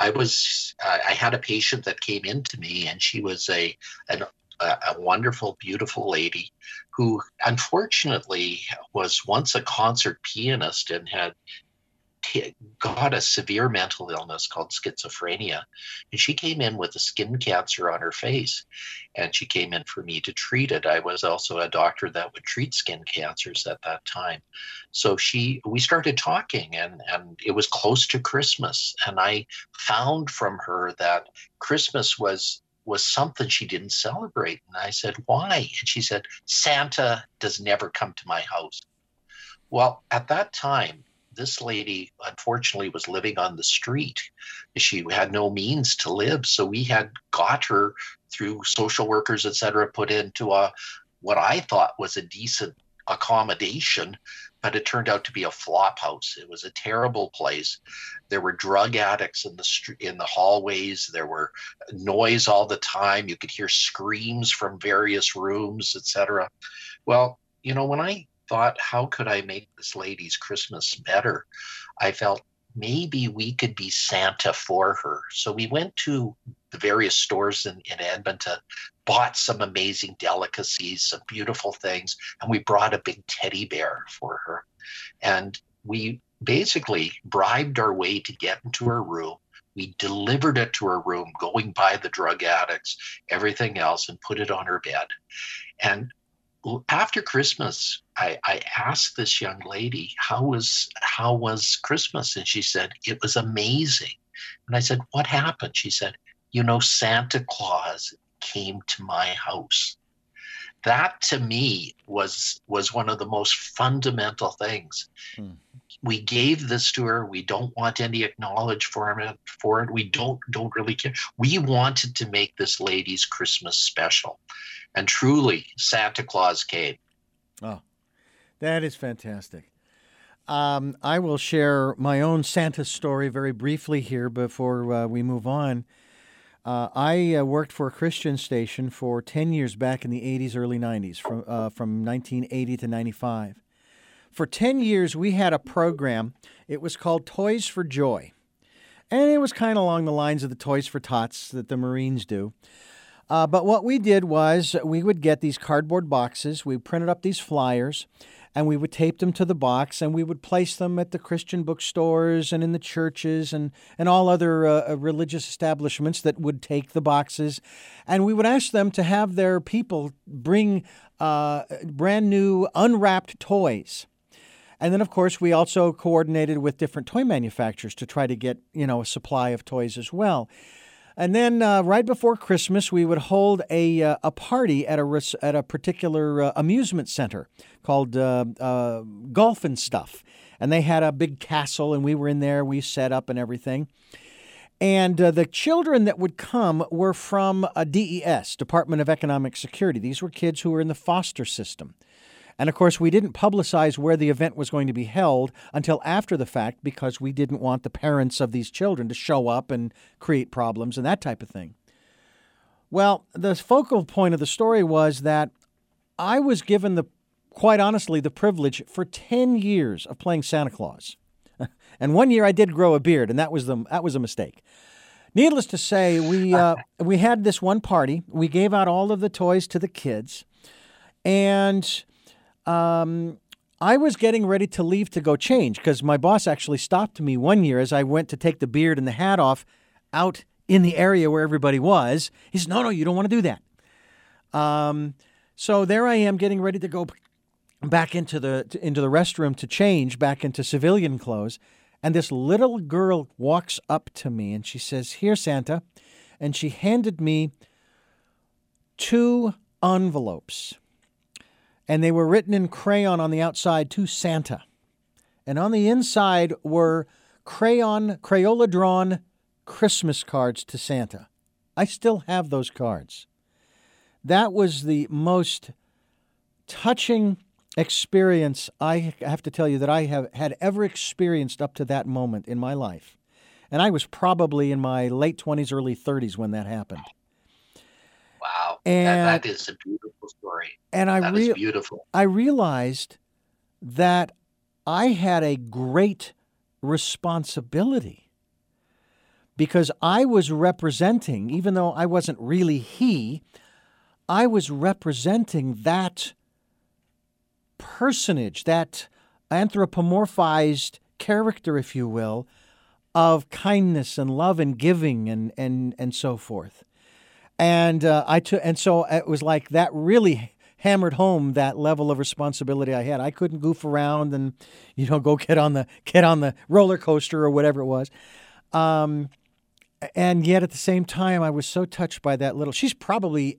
I was I had a patient that came in to me, and she was a an a, a wonderful, beautiful lady who unfortunately was once a concert pianist and had got a severe mental illness called schizophrenia. And she came in with a skin cancer on her face. And she came in for me to treat it. I was also a doctor that would treat skin cancers at that time. So she we started talking and, and it was close to Christmas. And I found from her that Christmas was was something she didn't celebrate. And I said, Why? And she said, Santa does never come to my house. Well, at that time, this lady unfortunately was living on the street. She had no means to live. So we had got her through social workers, et cetera, put into a what I thought was a decent accommodation but it turned out to be a flop house. It was a terrible place. There were drug addicts in the in the hallways. There were noise all the time. You could hear screams from various rooms, etc. Well, you know, when I thought, how could I make this lady's Christmas better? I felt maybe we could be Santa for her. So we went to the various stores in, in Edmonton, bought some amazing delicacies, some beautiful things, and we brought a big teddy bear for her. And we basically bribed our way to get into her room. We delivered it to her room, going by the drug addicts, everything else, and put it on her bed. And after Christmas, I, I, asked this young lady, "How was how was Christmas?" And she said, "It was amazing." And I said, "What happened?" She said, "You know, Santa Claus came to my house. that to me was was one of the most fundamental things. Hmm. We gave this to her. We don't want any acknowledge for it. For it, we don't don't really care. We wanted to make this lady's Christmas special, and truly, Santa Claus came. Oh, that is fantastic. Um, I will share my own Santa story very briefly here before uh, we move on. Uh, I uh, worked for a Christian station for 10 years back in the 80s, early 90s, from, uh, from 1980 to 95. For 10 years, we had a program. It was called Toys for Joy. And it was kind of along the lines of the Toys for Tots that the Marines do. Uh, but what we did was we would get these cardboard boxes, we printed up these flyers, and we would tape them to the box and we would place them at the Christian bookstores and in the churches and, and all other uh, uh, religious establishments that would take the boxes. And we would ask them to have their people bring uh, brand new unwrapped toys. And then, of course, we also coordinated with different toy manufacturers to try to get, you know, a supply of toys as well. And then uh, right before Christmas, we would hold a, uh, a party at a, at a particular uh, amusement center called uh, uh, Golf and Stuff. And they had a big castle, and we were in there. We set up and everything. And uh, the children that would come were from a DES, Department of Economic Security. These were kids who were in the foster system. And of course, we didn't publicize where the event was going to be held until after the fact because we didn't want the parents of these children to show up and create problems and that type of thing. Well, the focal point of the story was that I was given the, quite honestly, the privilege for 10 years of playing Santa Claus. and one year I did grow a beard, and that was, the, that was a mistake. Needless to say, we, uh, we had this one party. We gave out all of the toys to the kids. And um, I was getting ready to leave to go change because my boss actually stopped me one year as I went to take the beard and the hat off out in the area where everybody was. He said, No, no, you don't want to do that. Um, so there I am getting ready to go back into the into the restroom to change back into civilian clothes and this little girl walks up to me and she says here santa and she handed me two envelopes and they were written in crayon on the outside to Santa. And on the inside were crayon, Crayola drawn Christmas cards to Santa. I still have those cards. That was the most touching experience I have to tell you that I have had ever experienced up to that moment in my life. And I was probably in my late 20s, early 30s when that happened. Wow. And that, that is a beautiful story. And I re- beautiful. I realized that I had a great responsibility because I was representing, even though I wasn't really he, I was representing that personage, that anthropomorphized character, if you will, of kindness and love and giving and, and, and so forth and uh, I took, and so it was like that really hammered home that level of responsibility I had. I couldn't goof around and you know go get on the get on the roller coaster or whatever it was. Um, and yet at the same time I was so touched by that little she's probably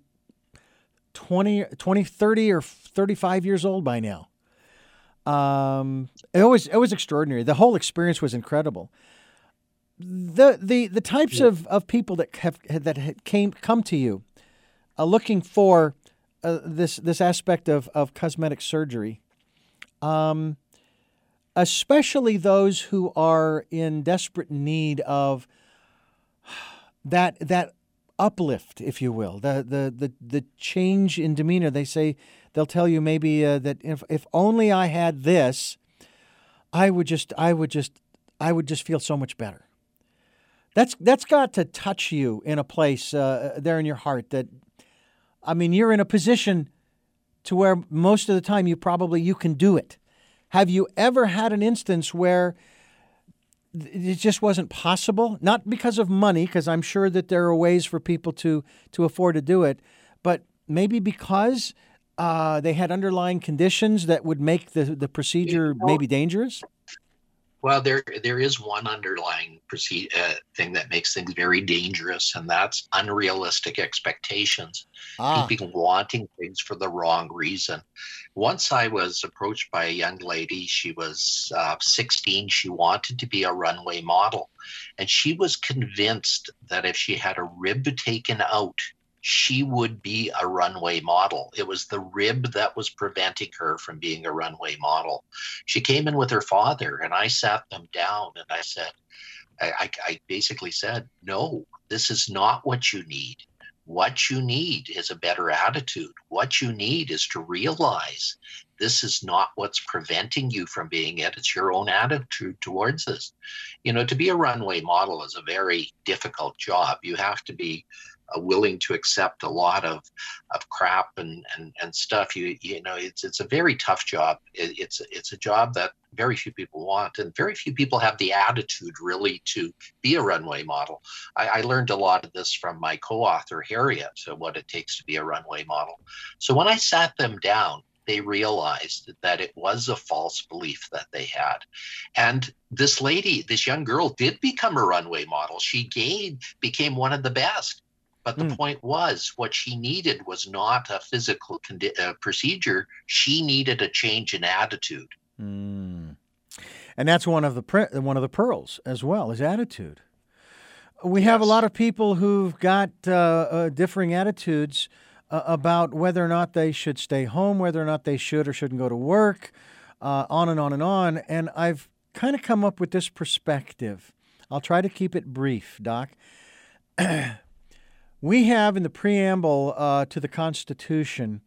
20 20 30 or 35 years old by now. Um, it was it was extraordinary. The whole experience was incredible the the the types yeah. of, of people that have that came come to you, uh, looking for uh, this this aspect of of cosmetic surgery, um, especially those who are in desperate need of that that uplift, if you will, the the the the change in demeanor. They say they'll tell you maybe uh, that if if only I had this, I would just I would just I would just feel so much better. That's that's got to touch you in a place uh, there in your heart. That I mean, you're in a position to where most of the time you probably you can do it. Have you ever had an instance where it just wasn't possible? Not because of money, because I'm sure that there are ways for people to to afford to do it, but maybe because uh, they had underlying conditions that would make the the procedure maybe dangerous. Well, there there is one underlying proceed, uh, thing that makes things very dangerous, and that's unrealistic expectations. Ah. People wanting things for the wrong reason. Once I was approached by a young lady. She was uh, 16. She wanted to be a runway model, and she was convinced that if she had a rib taken out, she would be a runway model. It was the rib that was preventing her from being a runway model. She came in with her father, and I sat them down and I said, I, I, basically said, no, this is not what you need. What you need is a better attitude. What you need is to realize this is not what's preventing you from being it. It's your own attitude towards this. You know, to be a runway model is a very difficult job. You have to be Uh, willing to accept a lot of of crap and and, and stuff. You you know, it's it's a very tough job. It, it's it's a job that very few people want, and very few people have the attitude really to be a runway model. I, I learned a lot of this from my co-author Harriet, so what it takes to be a runway model. So when I sat them down they realized that it was a false belief that they had. And this lady, this young girl, did become a runway model. She gained, became one of the best. But the mm. point was, what she needed was not a physical condi- uh, procedure. She needed a change in attitude. Mm. And that's one of the pre- one of the pearls as well is attitude. We yes. have a lot of people who've got uh, uh, differing attitudes uh, about whether or not they should stay home, whether or not they should or shouldn't go to work, uh, on and on and on. And I've kind of come up with this perspective. I'll try to keep it brief, Doc. We have in the preamble uh, to the Constitution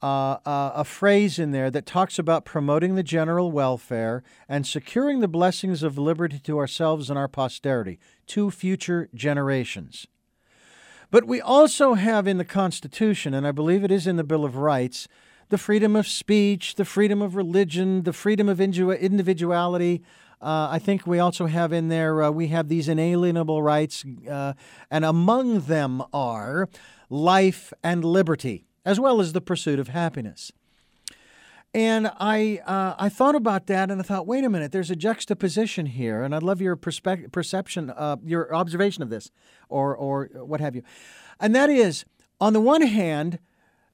uh, uh, a phrase in there that talks about promoting the general welfare and securing the blessings of liberty to ourselves and our posterity, to future generations. But we also have in the Constitution, and I believe it is in the Bill of Rights, the freedom of speech, the freedom of religion, the freedom of individuality, uh, I think we also have in there, uh, we have these inalienable rights, uh, and among them are life and liberty, as well as the pursuit of happiness. And I, uh, I thought about that and I thought, wait a minute, there's a juxtaposition here, and I'd love your perspe- perception, uh, your observation of this, or, or what have you. And that is, on the one hand,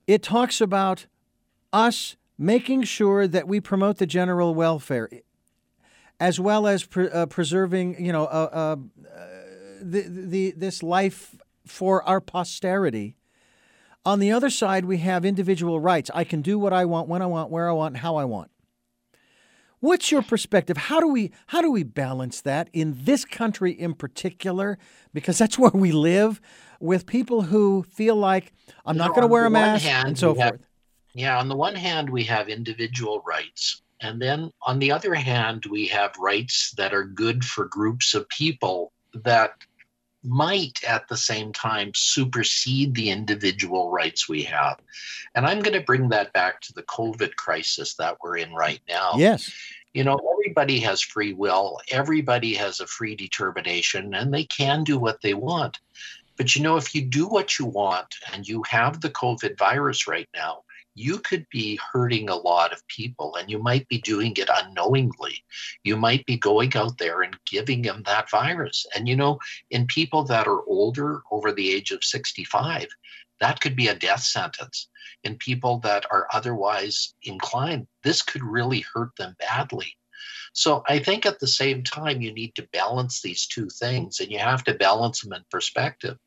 it talks about us making sure that we promote the general welfare as well as pre- uh, preserving, you know, uh, uh, the, the, this life for our posterity. On the other side, we have individual rights. I can do what I want, when I want, where I want, how I want. What's your perspective? How do we how do we balance that in this country in particular? Because that's where we live, with people who feel like I'm you not going to wear a mask hand, and so have, forth. Yeah, on the one hand, we have individual rights, and then on the other hand, we have rights that are good for groups of people that might at the same time supersede the individual rights we have. And I'm going to bring that back to the COVID crisis that we're in right now. Yes. You know, everybody has free will, everybody has a free determination, and they can do what they want. But you know, if you do what you want and you have the COVID virus right now, you could be hurting a lot of people and you might be doing it unknowingly. You might be going out there and giving them that virus. And you know, in people that are older, over the age of 65, that could be a death sentence. In people that are otherwise inclined, this could really hurt them badly. So I think at the same time, you need to balance these two things and you have to balance them in perspective.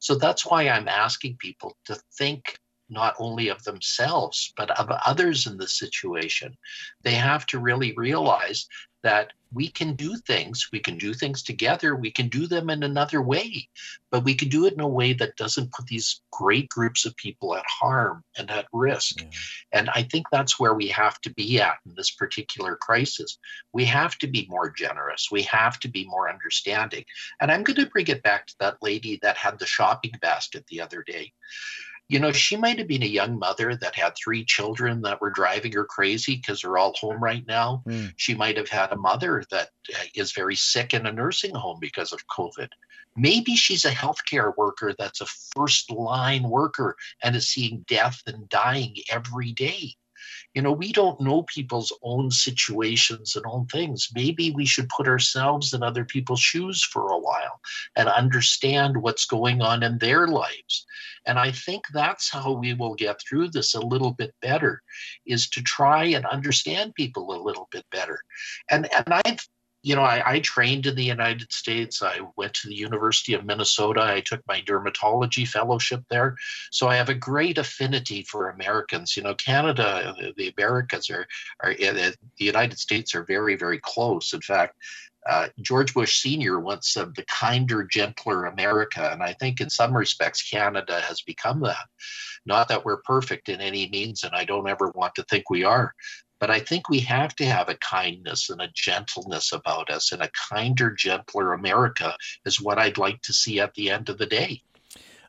So that's why I'm asking people to think not only of themselves, but of others in the situation. They have to really realize that we can do things, we can do things together, we can do them in another way, but we can do it in a way that doesn't put these great groups of people at harm and at risk. Yeah. And I think that's where we have to be at in this particular crisis. We have to be more generous, we have to be more understanding. And I'm going to bring it back to that lady that had the shopping basket the other day you know, she might have been a young mother that had three children that were driving her crazy because they're all home right now. Mm. She might have had a mother that uh, very sick in a nursing home because of COVID. Maybe she's a healthcare worker that's a first line worker and is seeing death and dying every day. You know, we don't know people's own situations and own things. Maybe we should put ourselves in other people's shoes for a while and understand what's going on in their lives. And I think that's how we will get through this a little bit better is to try and understand people a little bit better. And and I've you know, I, I, trained in the United States. I went to the University of Minnesota. I took my dermatology fellowship there. So I have a great affinity for Americans. You know, Canada, the, Americans are, are the United States are very, very close. In fact, uh, George Bush Sr. once said the kinder, gentler America. And I think in some respects, Canada has become that. Not that we're perfect in any means, and I don't ever want to think we are, but I think we have to have a kindness and a gentleness about us, and a kinder, gentler America is what I'd like to see at the end of the day.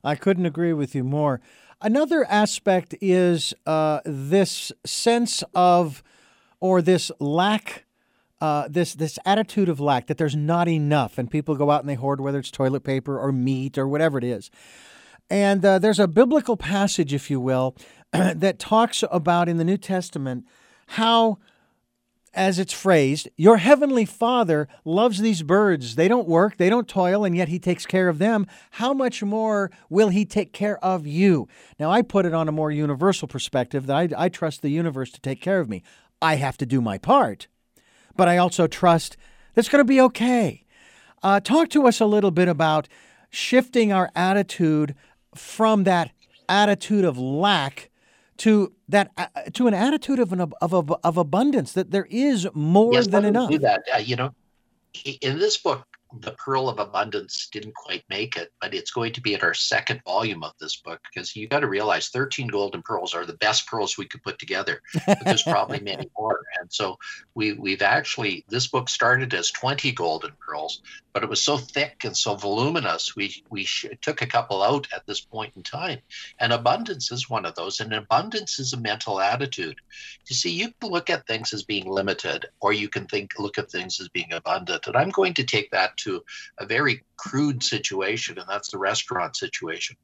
I couldn't agree with you more. Another aspect is uh, this sense of, or this lack. Uh, this this attitude of lack that there's not enough, and people go out and they hoard whether it's toilet paper or meat or whatever it is. And uh, there's a biblical passage, if you will, that talks about in the New Testament how, as it's phrased, your heavenly Father loves these birds. They don't work, they don't toil, and yet He takes care of them. How much more will He take care of you? Now, I put it on a more universal perspective that I, I trust the universe to take care of me. I have to do my part, but I also trust that's going to be okay. Uh, talk to us a little bit about shifting our attitude from that attitude of lack to that uh, to an attitude of an of, of, of abundance that there is more yes, than enough. Do that, uh, you know. In this book, the Pearl of Abundance didn't quite make it, but it's going to be in our second volume of this book because you got to realize 13 golden pearls are the best pearls we could put together. But there's probably many more. And so we, we've actually, this book started as 20 golden pearls, but it was so thick and so voluminous, we, we took a couple out at this point in time. And abundance is one of those. And abundance is a mental attitude. You see, you can look at things as being limited, or you can think, look at things as being abundant. And I'm going to take that to a very crude situation, and that's the restaurant situation.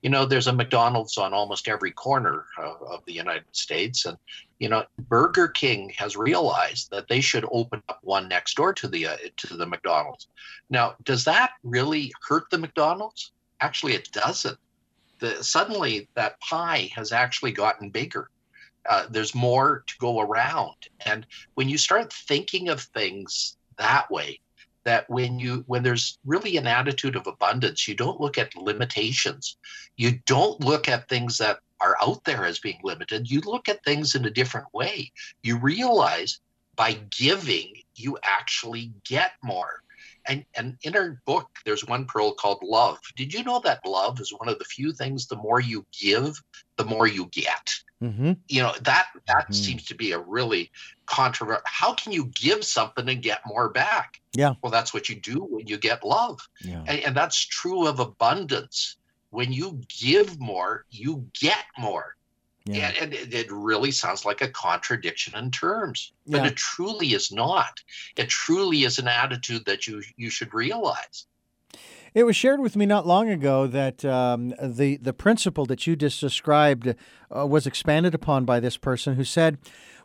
You know, there's a McDonald's on almost every corner of, of the United States, and you know, Burger King has realized that they should open up one next door to the uh, to the McDonald's. Now, does that really hurt the McDonald's? Actually, it doesn't. The, suddenly, that pie has actually gotten bigger. Uh, there's more to go around, and when you start thinking of things that way, that when you when there's really an attitude of abundance you don't look at limitations you don't look at things that are out there as being limited you look at things in a different way you realize by giving you actually get more and and in our book there's one pearl called love did you know that love is one of the few things the more you give the more you get Mm-hmm. You know that that mm-hmm. seems to be a really controversial. How can you give something and get more back? Yeah. Well, that's what you do when you get love, yeah. and, and that's true of abundance. When you give more, you get more. Yeah. And, and, it really sounds like a contradiction in terms, but yeah. it truly is not. It truly is an attitude that you you should realize. It was shared with me not long ago that um, the the principle that you just described uh, was expanded upon by this person who said,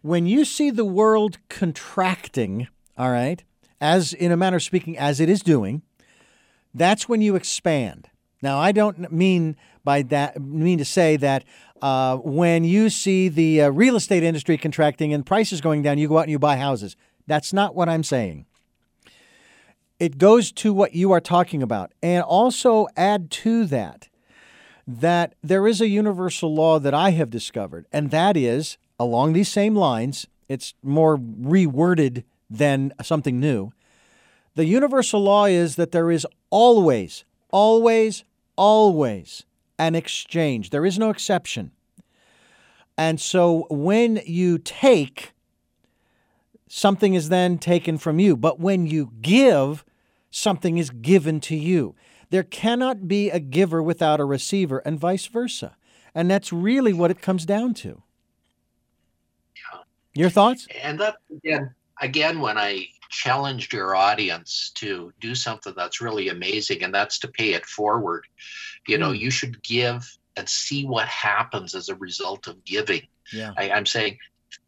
when you see the world contracting, all right, as in a manner of speaking, as it is doing, that's when you expand. Now, I don't mean by that mean to say that uh, when you see the uh, real estate industry contracting and prices going down, you go out and you buy houses. That's not what I'm saying it goes to what you are talking about. And also add to that that there is a universal law that I have discovered, and that is along these same lines, it's more reworded than something new. The universal law is that there is always, always, always an exchange. There is no exception. And so when you take, something is then taken from you. But when you give, something is given to you. There cannot be a giver without a receiver, and vice versa. And that's really what it comes down to. Your thoughts? And that again, again, when I challenged your audience to do something that's really amazing, and that's to pay it forward. You know, mm. you should give and see what happens as a result of giving. Yeah. I, I'm saying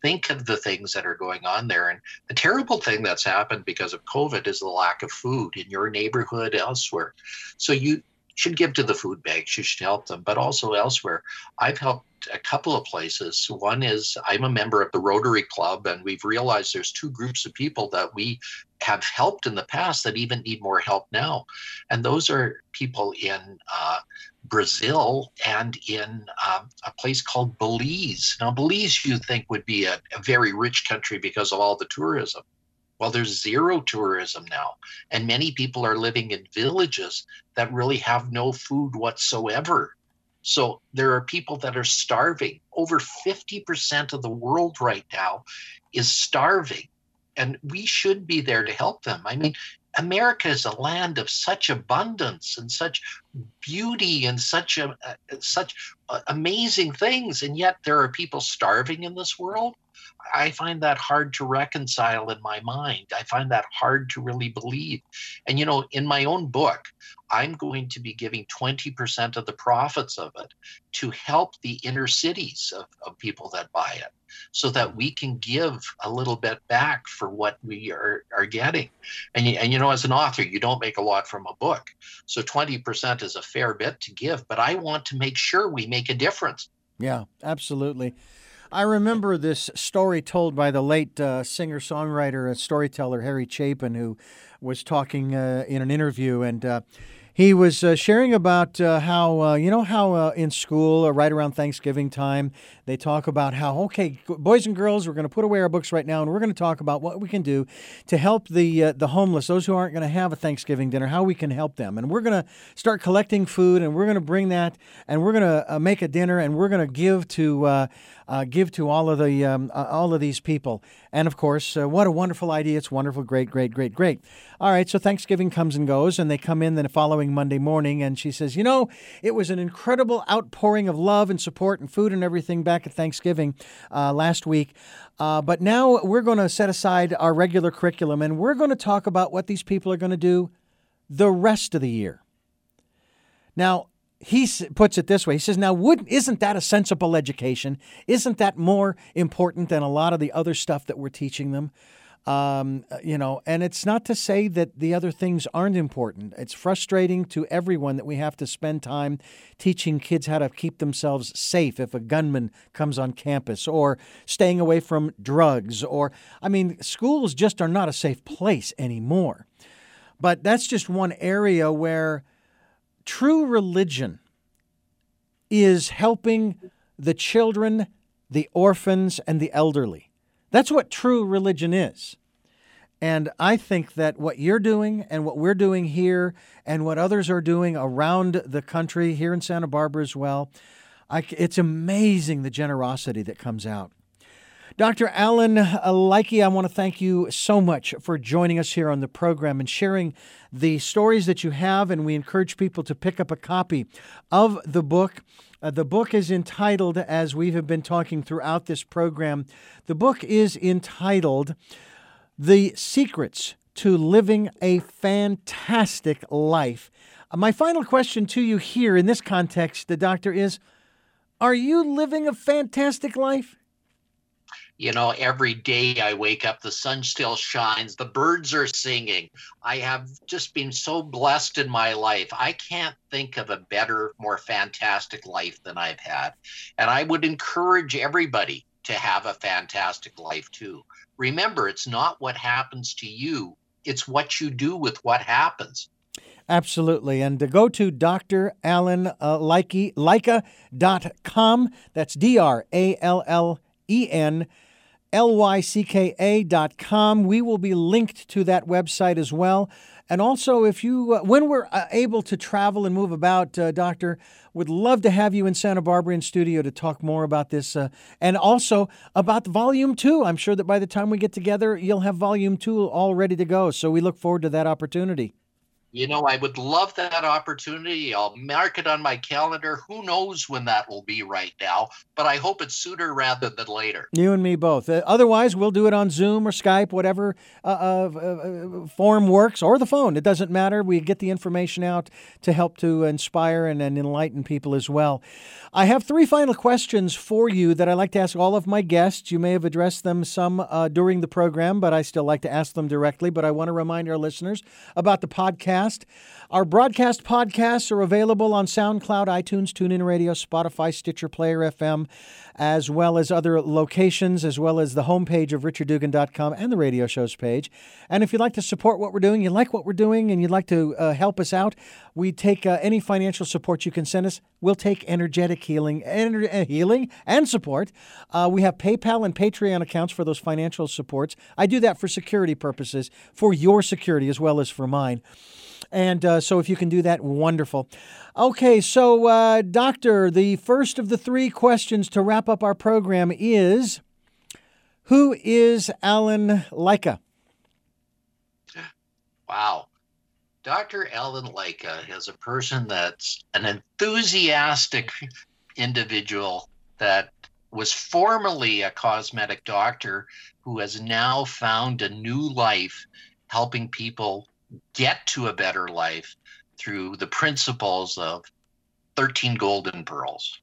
think of the things that are going on there. And the terrible thing that's happened because of COVID is the lack of food in your neighborhood, elsewhere. So you should give to the food banks, you should help them, but also elsewhere. I've helped a couple of places. One is I'm a member of the Rotary Club, and we've realized there's two groups of people that we have helped in the past that even need more help now. And those are people in uh, Brazil and in um, a place called Belize. Now, Belize you think would be a, a very rich country because of all the tourism. Well, there's zero tourism now, and many people are living in villages that really have no food whatsoever. So there are people that are starving. Over 50% of the world right now is starving. And we should be there to help them. I mean, America is a land of such abundance and such beauty and such a, uh, such uh, amazing things, and yet there are people starving in this world. I find that hard to reconcile in my mind. I find that hard to really believe. And you know, in my own book, I'm going to be giving 20% of the profits of it to help the inner cities of, of people that buy it so that we can give a little bit back for what we are, are getting. And, and you know, as an author, you don't make a lot from a book. So 20% is a fair bit to give, but I want to make sure we make a difference. Yeah, absolutely. I remember this story told by the late uh, singer songwriter and storyteller Harry Chapin, who was talking uh, in an interview. And uh, he was uh, sharing about uh, how uh, you know how in school right around Thanksgiving time they talk about how okay boys and girls we're going to put away our books right now and we're going to talk about what we can do to help the the homeless those who aren't going to have a Thanksgiving dinner how we can help them and we're going to start collecting food and we're going to bring that and we're going to make a dinner and we're going to give to give to all of the um, all of these people and of course what a wonderful idea it's wonderful great great great great all right so Thanksgiving comes and goes and they come in the following following Monday morning, and she says, You know, it was an incredible outpouring of love and support and food and everything back at Thanksgiving uh, last week. Uh, but now we're going to set aside our regular curriculum and we're going to talk about what these people are going to do the rest of the year. Now, he puts it this way. He says, "Now, would isn't that a sensible education? Isn't that more important than a lot of the other stuff that we're teaching them?" Um, you know, and it's not to say that the other things aren't important. It's frustrating to everyone that we have to spend time teaching kids how to keep themselves safe if a gunman comes on campus or staying away from drugs or, I mean, schools just are not a safe place anymore. But that's just one area where true religion is helping the children, the orphans, and the elderly. That's what true religion is. And I think that what you're doing and what we're doing here and what others are doing around the country, here in Santa Barbara as well, I, it's amazing the generosity that comes out. Dr. Alan Lycka, I want to thank you so much for joining us here on the program and sharing the stories that you have. And we encourage people to pick up a copy of the book. Uh, the book is entitled, as we have been talking throughout this program, the book is entitled The Secrets to Living a Fantastic Life. Uh, my final question to you here in this context, the doctor, is Are you living a fantastic life? You know, every day I wake up, the sun still shines, the birds are singing. I have just been so blessed in my life. I can't think of a better, more fantastic life than I've had. And I would encourage everybody to have a fantastic life too. Remember, it's not what happens to you, it's what you do with what happens. Absolutely. And to go to Dr. Alan uh, Lycka.com. That's D R A L L E N lycka.com. We will be linked to that website as well. And also, if you, uh, when we're uh, able to travel and move about, uh, Doctor, would love to have you in Santa Barbara in studio to talk more about this uh, and also about volume two. I'm sure that by the time we get together, you'll have volume two all ready to go. So we look forward to that opportunity. You know, I would love that opportunity. I'll mark it on my calendar. Who knows when that will be right now, but I hope it's sooner rather than later. You and me both. Uh, otherwise, we'll do it on Zoom or Skype, whatever uh, uh, uh, form works, or the phone. It doesn't matter. We get the information out to help to inspire and, and enlighten people as well. I have three final questions for you that I like to ask all of my guests. You may have addressed them some uh, during the program, but I still like to ask them directly. But I want to remind our listeners about the podcast podcast. Our broadcast podcasts are available on SoundCloud, iTunes, TuneIn Radio, Spotify, Stitcher, Player FM, as well as other locations, as well as the homepage of richarddugan.com and the radio show's page. And if you'd like to support what we're doing, you like what we're doing, and you'd like to uh, help us out, we take uh, any financial support you can send us. We'll take energetic healing, ener- uh, healing and support. Uh, we have PayPal and Patreon accounts for those financial supports. I do that for security purposes, for your security as well as for mine. And uh, so, if you can do that, wonderful. Okay, so, uh, Doctor, the first of the three questions to wrap up our program is Who is Alan Lycka? Wow. Dr. Alan Lycka is a person that's an enthusiastic individual that was formerly a cosmetic doctor who has now found a new life helping people get to a better life through the principles of 13 golden pearls.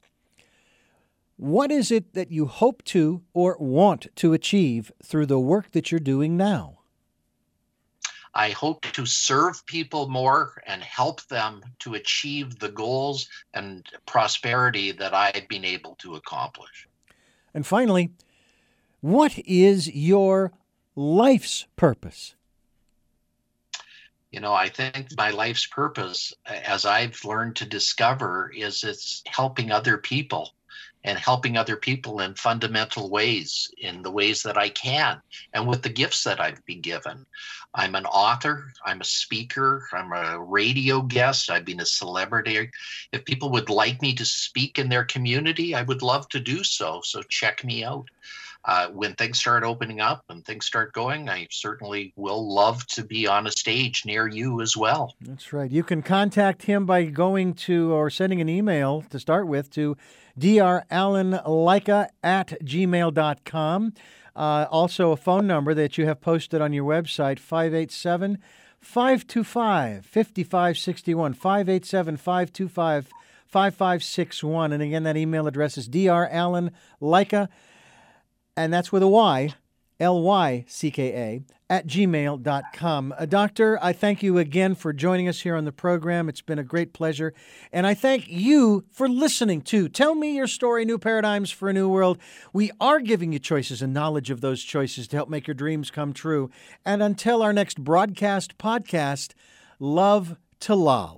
What is it that you hope to or want to achieve through the work that you're doing now? I hope to serve people more and help them to achieve the goals and prosperity that I've been able to accomplish. And finally, what is your life's purpose? You know i think my life's purpose as i've learned to discover is it's helping other people and helping other people in fundamental ways in the ways that i can and with the gifts that i've been given. I'm an author i'm a speaker i'm a radio guest i've been a celebrity. If people would like me to speak in their community i would love to do so so check me out uh, when things start opening up and things start going, I certainly will love to be on a stage near you as well. That's right. You can contact him by going to or sending an email to start with to drallenlycka at gmail.com. Uh, also, a phone number that you have posted on your website 587 525 5561. 587 525 5561. And again, that email address is drallenlycka and that's with a Y, L Y C K A, at gmail.com. Uh, doctor, I thank you again for joining us here on the program. It's been a great pleasure. And I thank you for listening to Tell Me Your Story New Paradigms for a New World. We are giving you choices and knowledge of those choices to help make your dreams come true. And until our next broadcast podcast, love to Lal.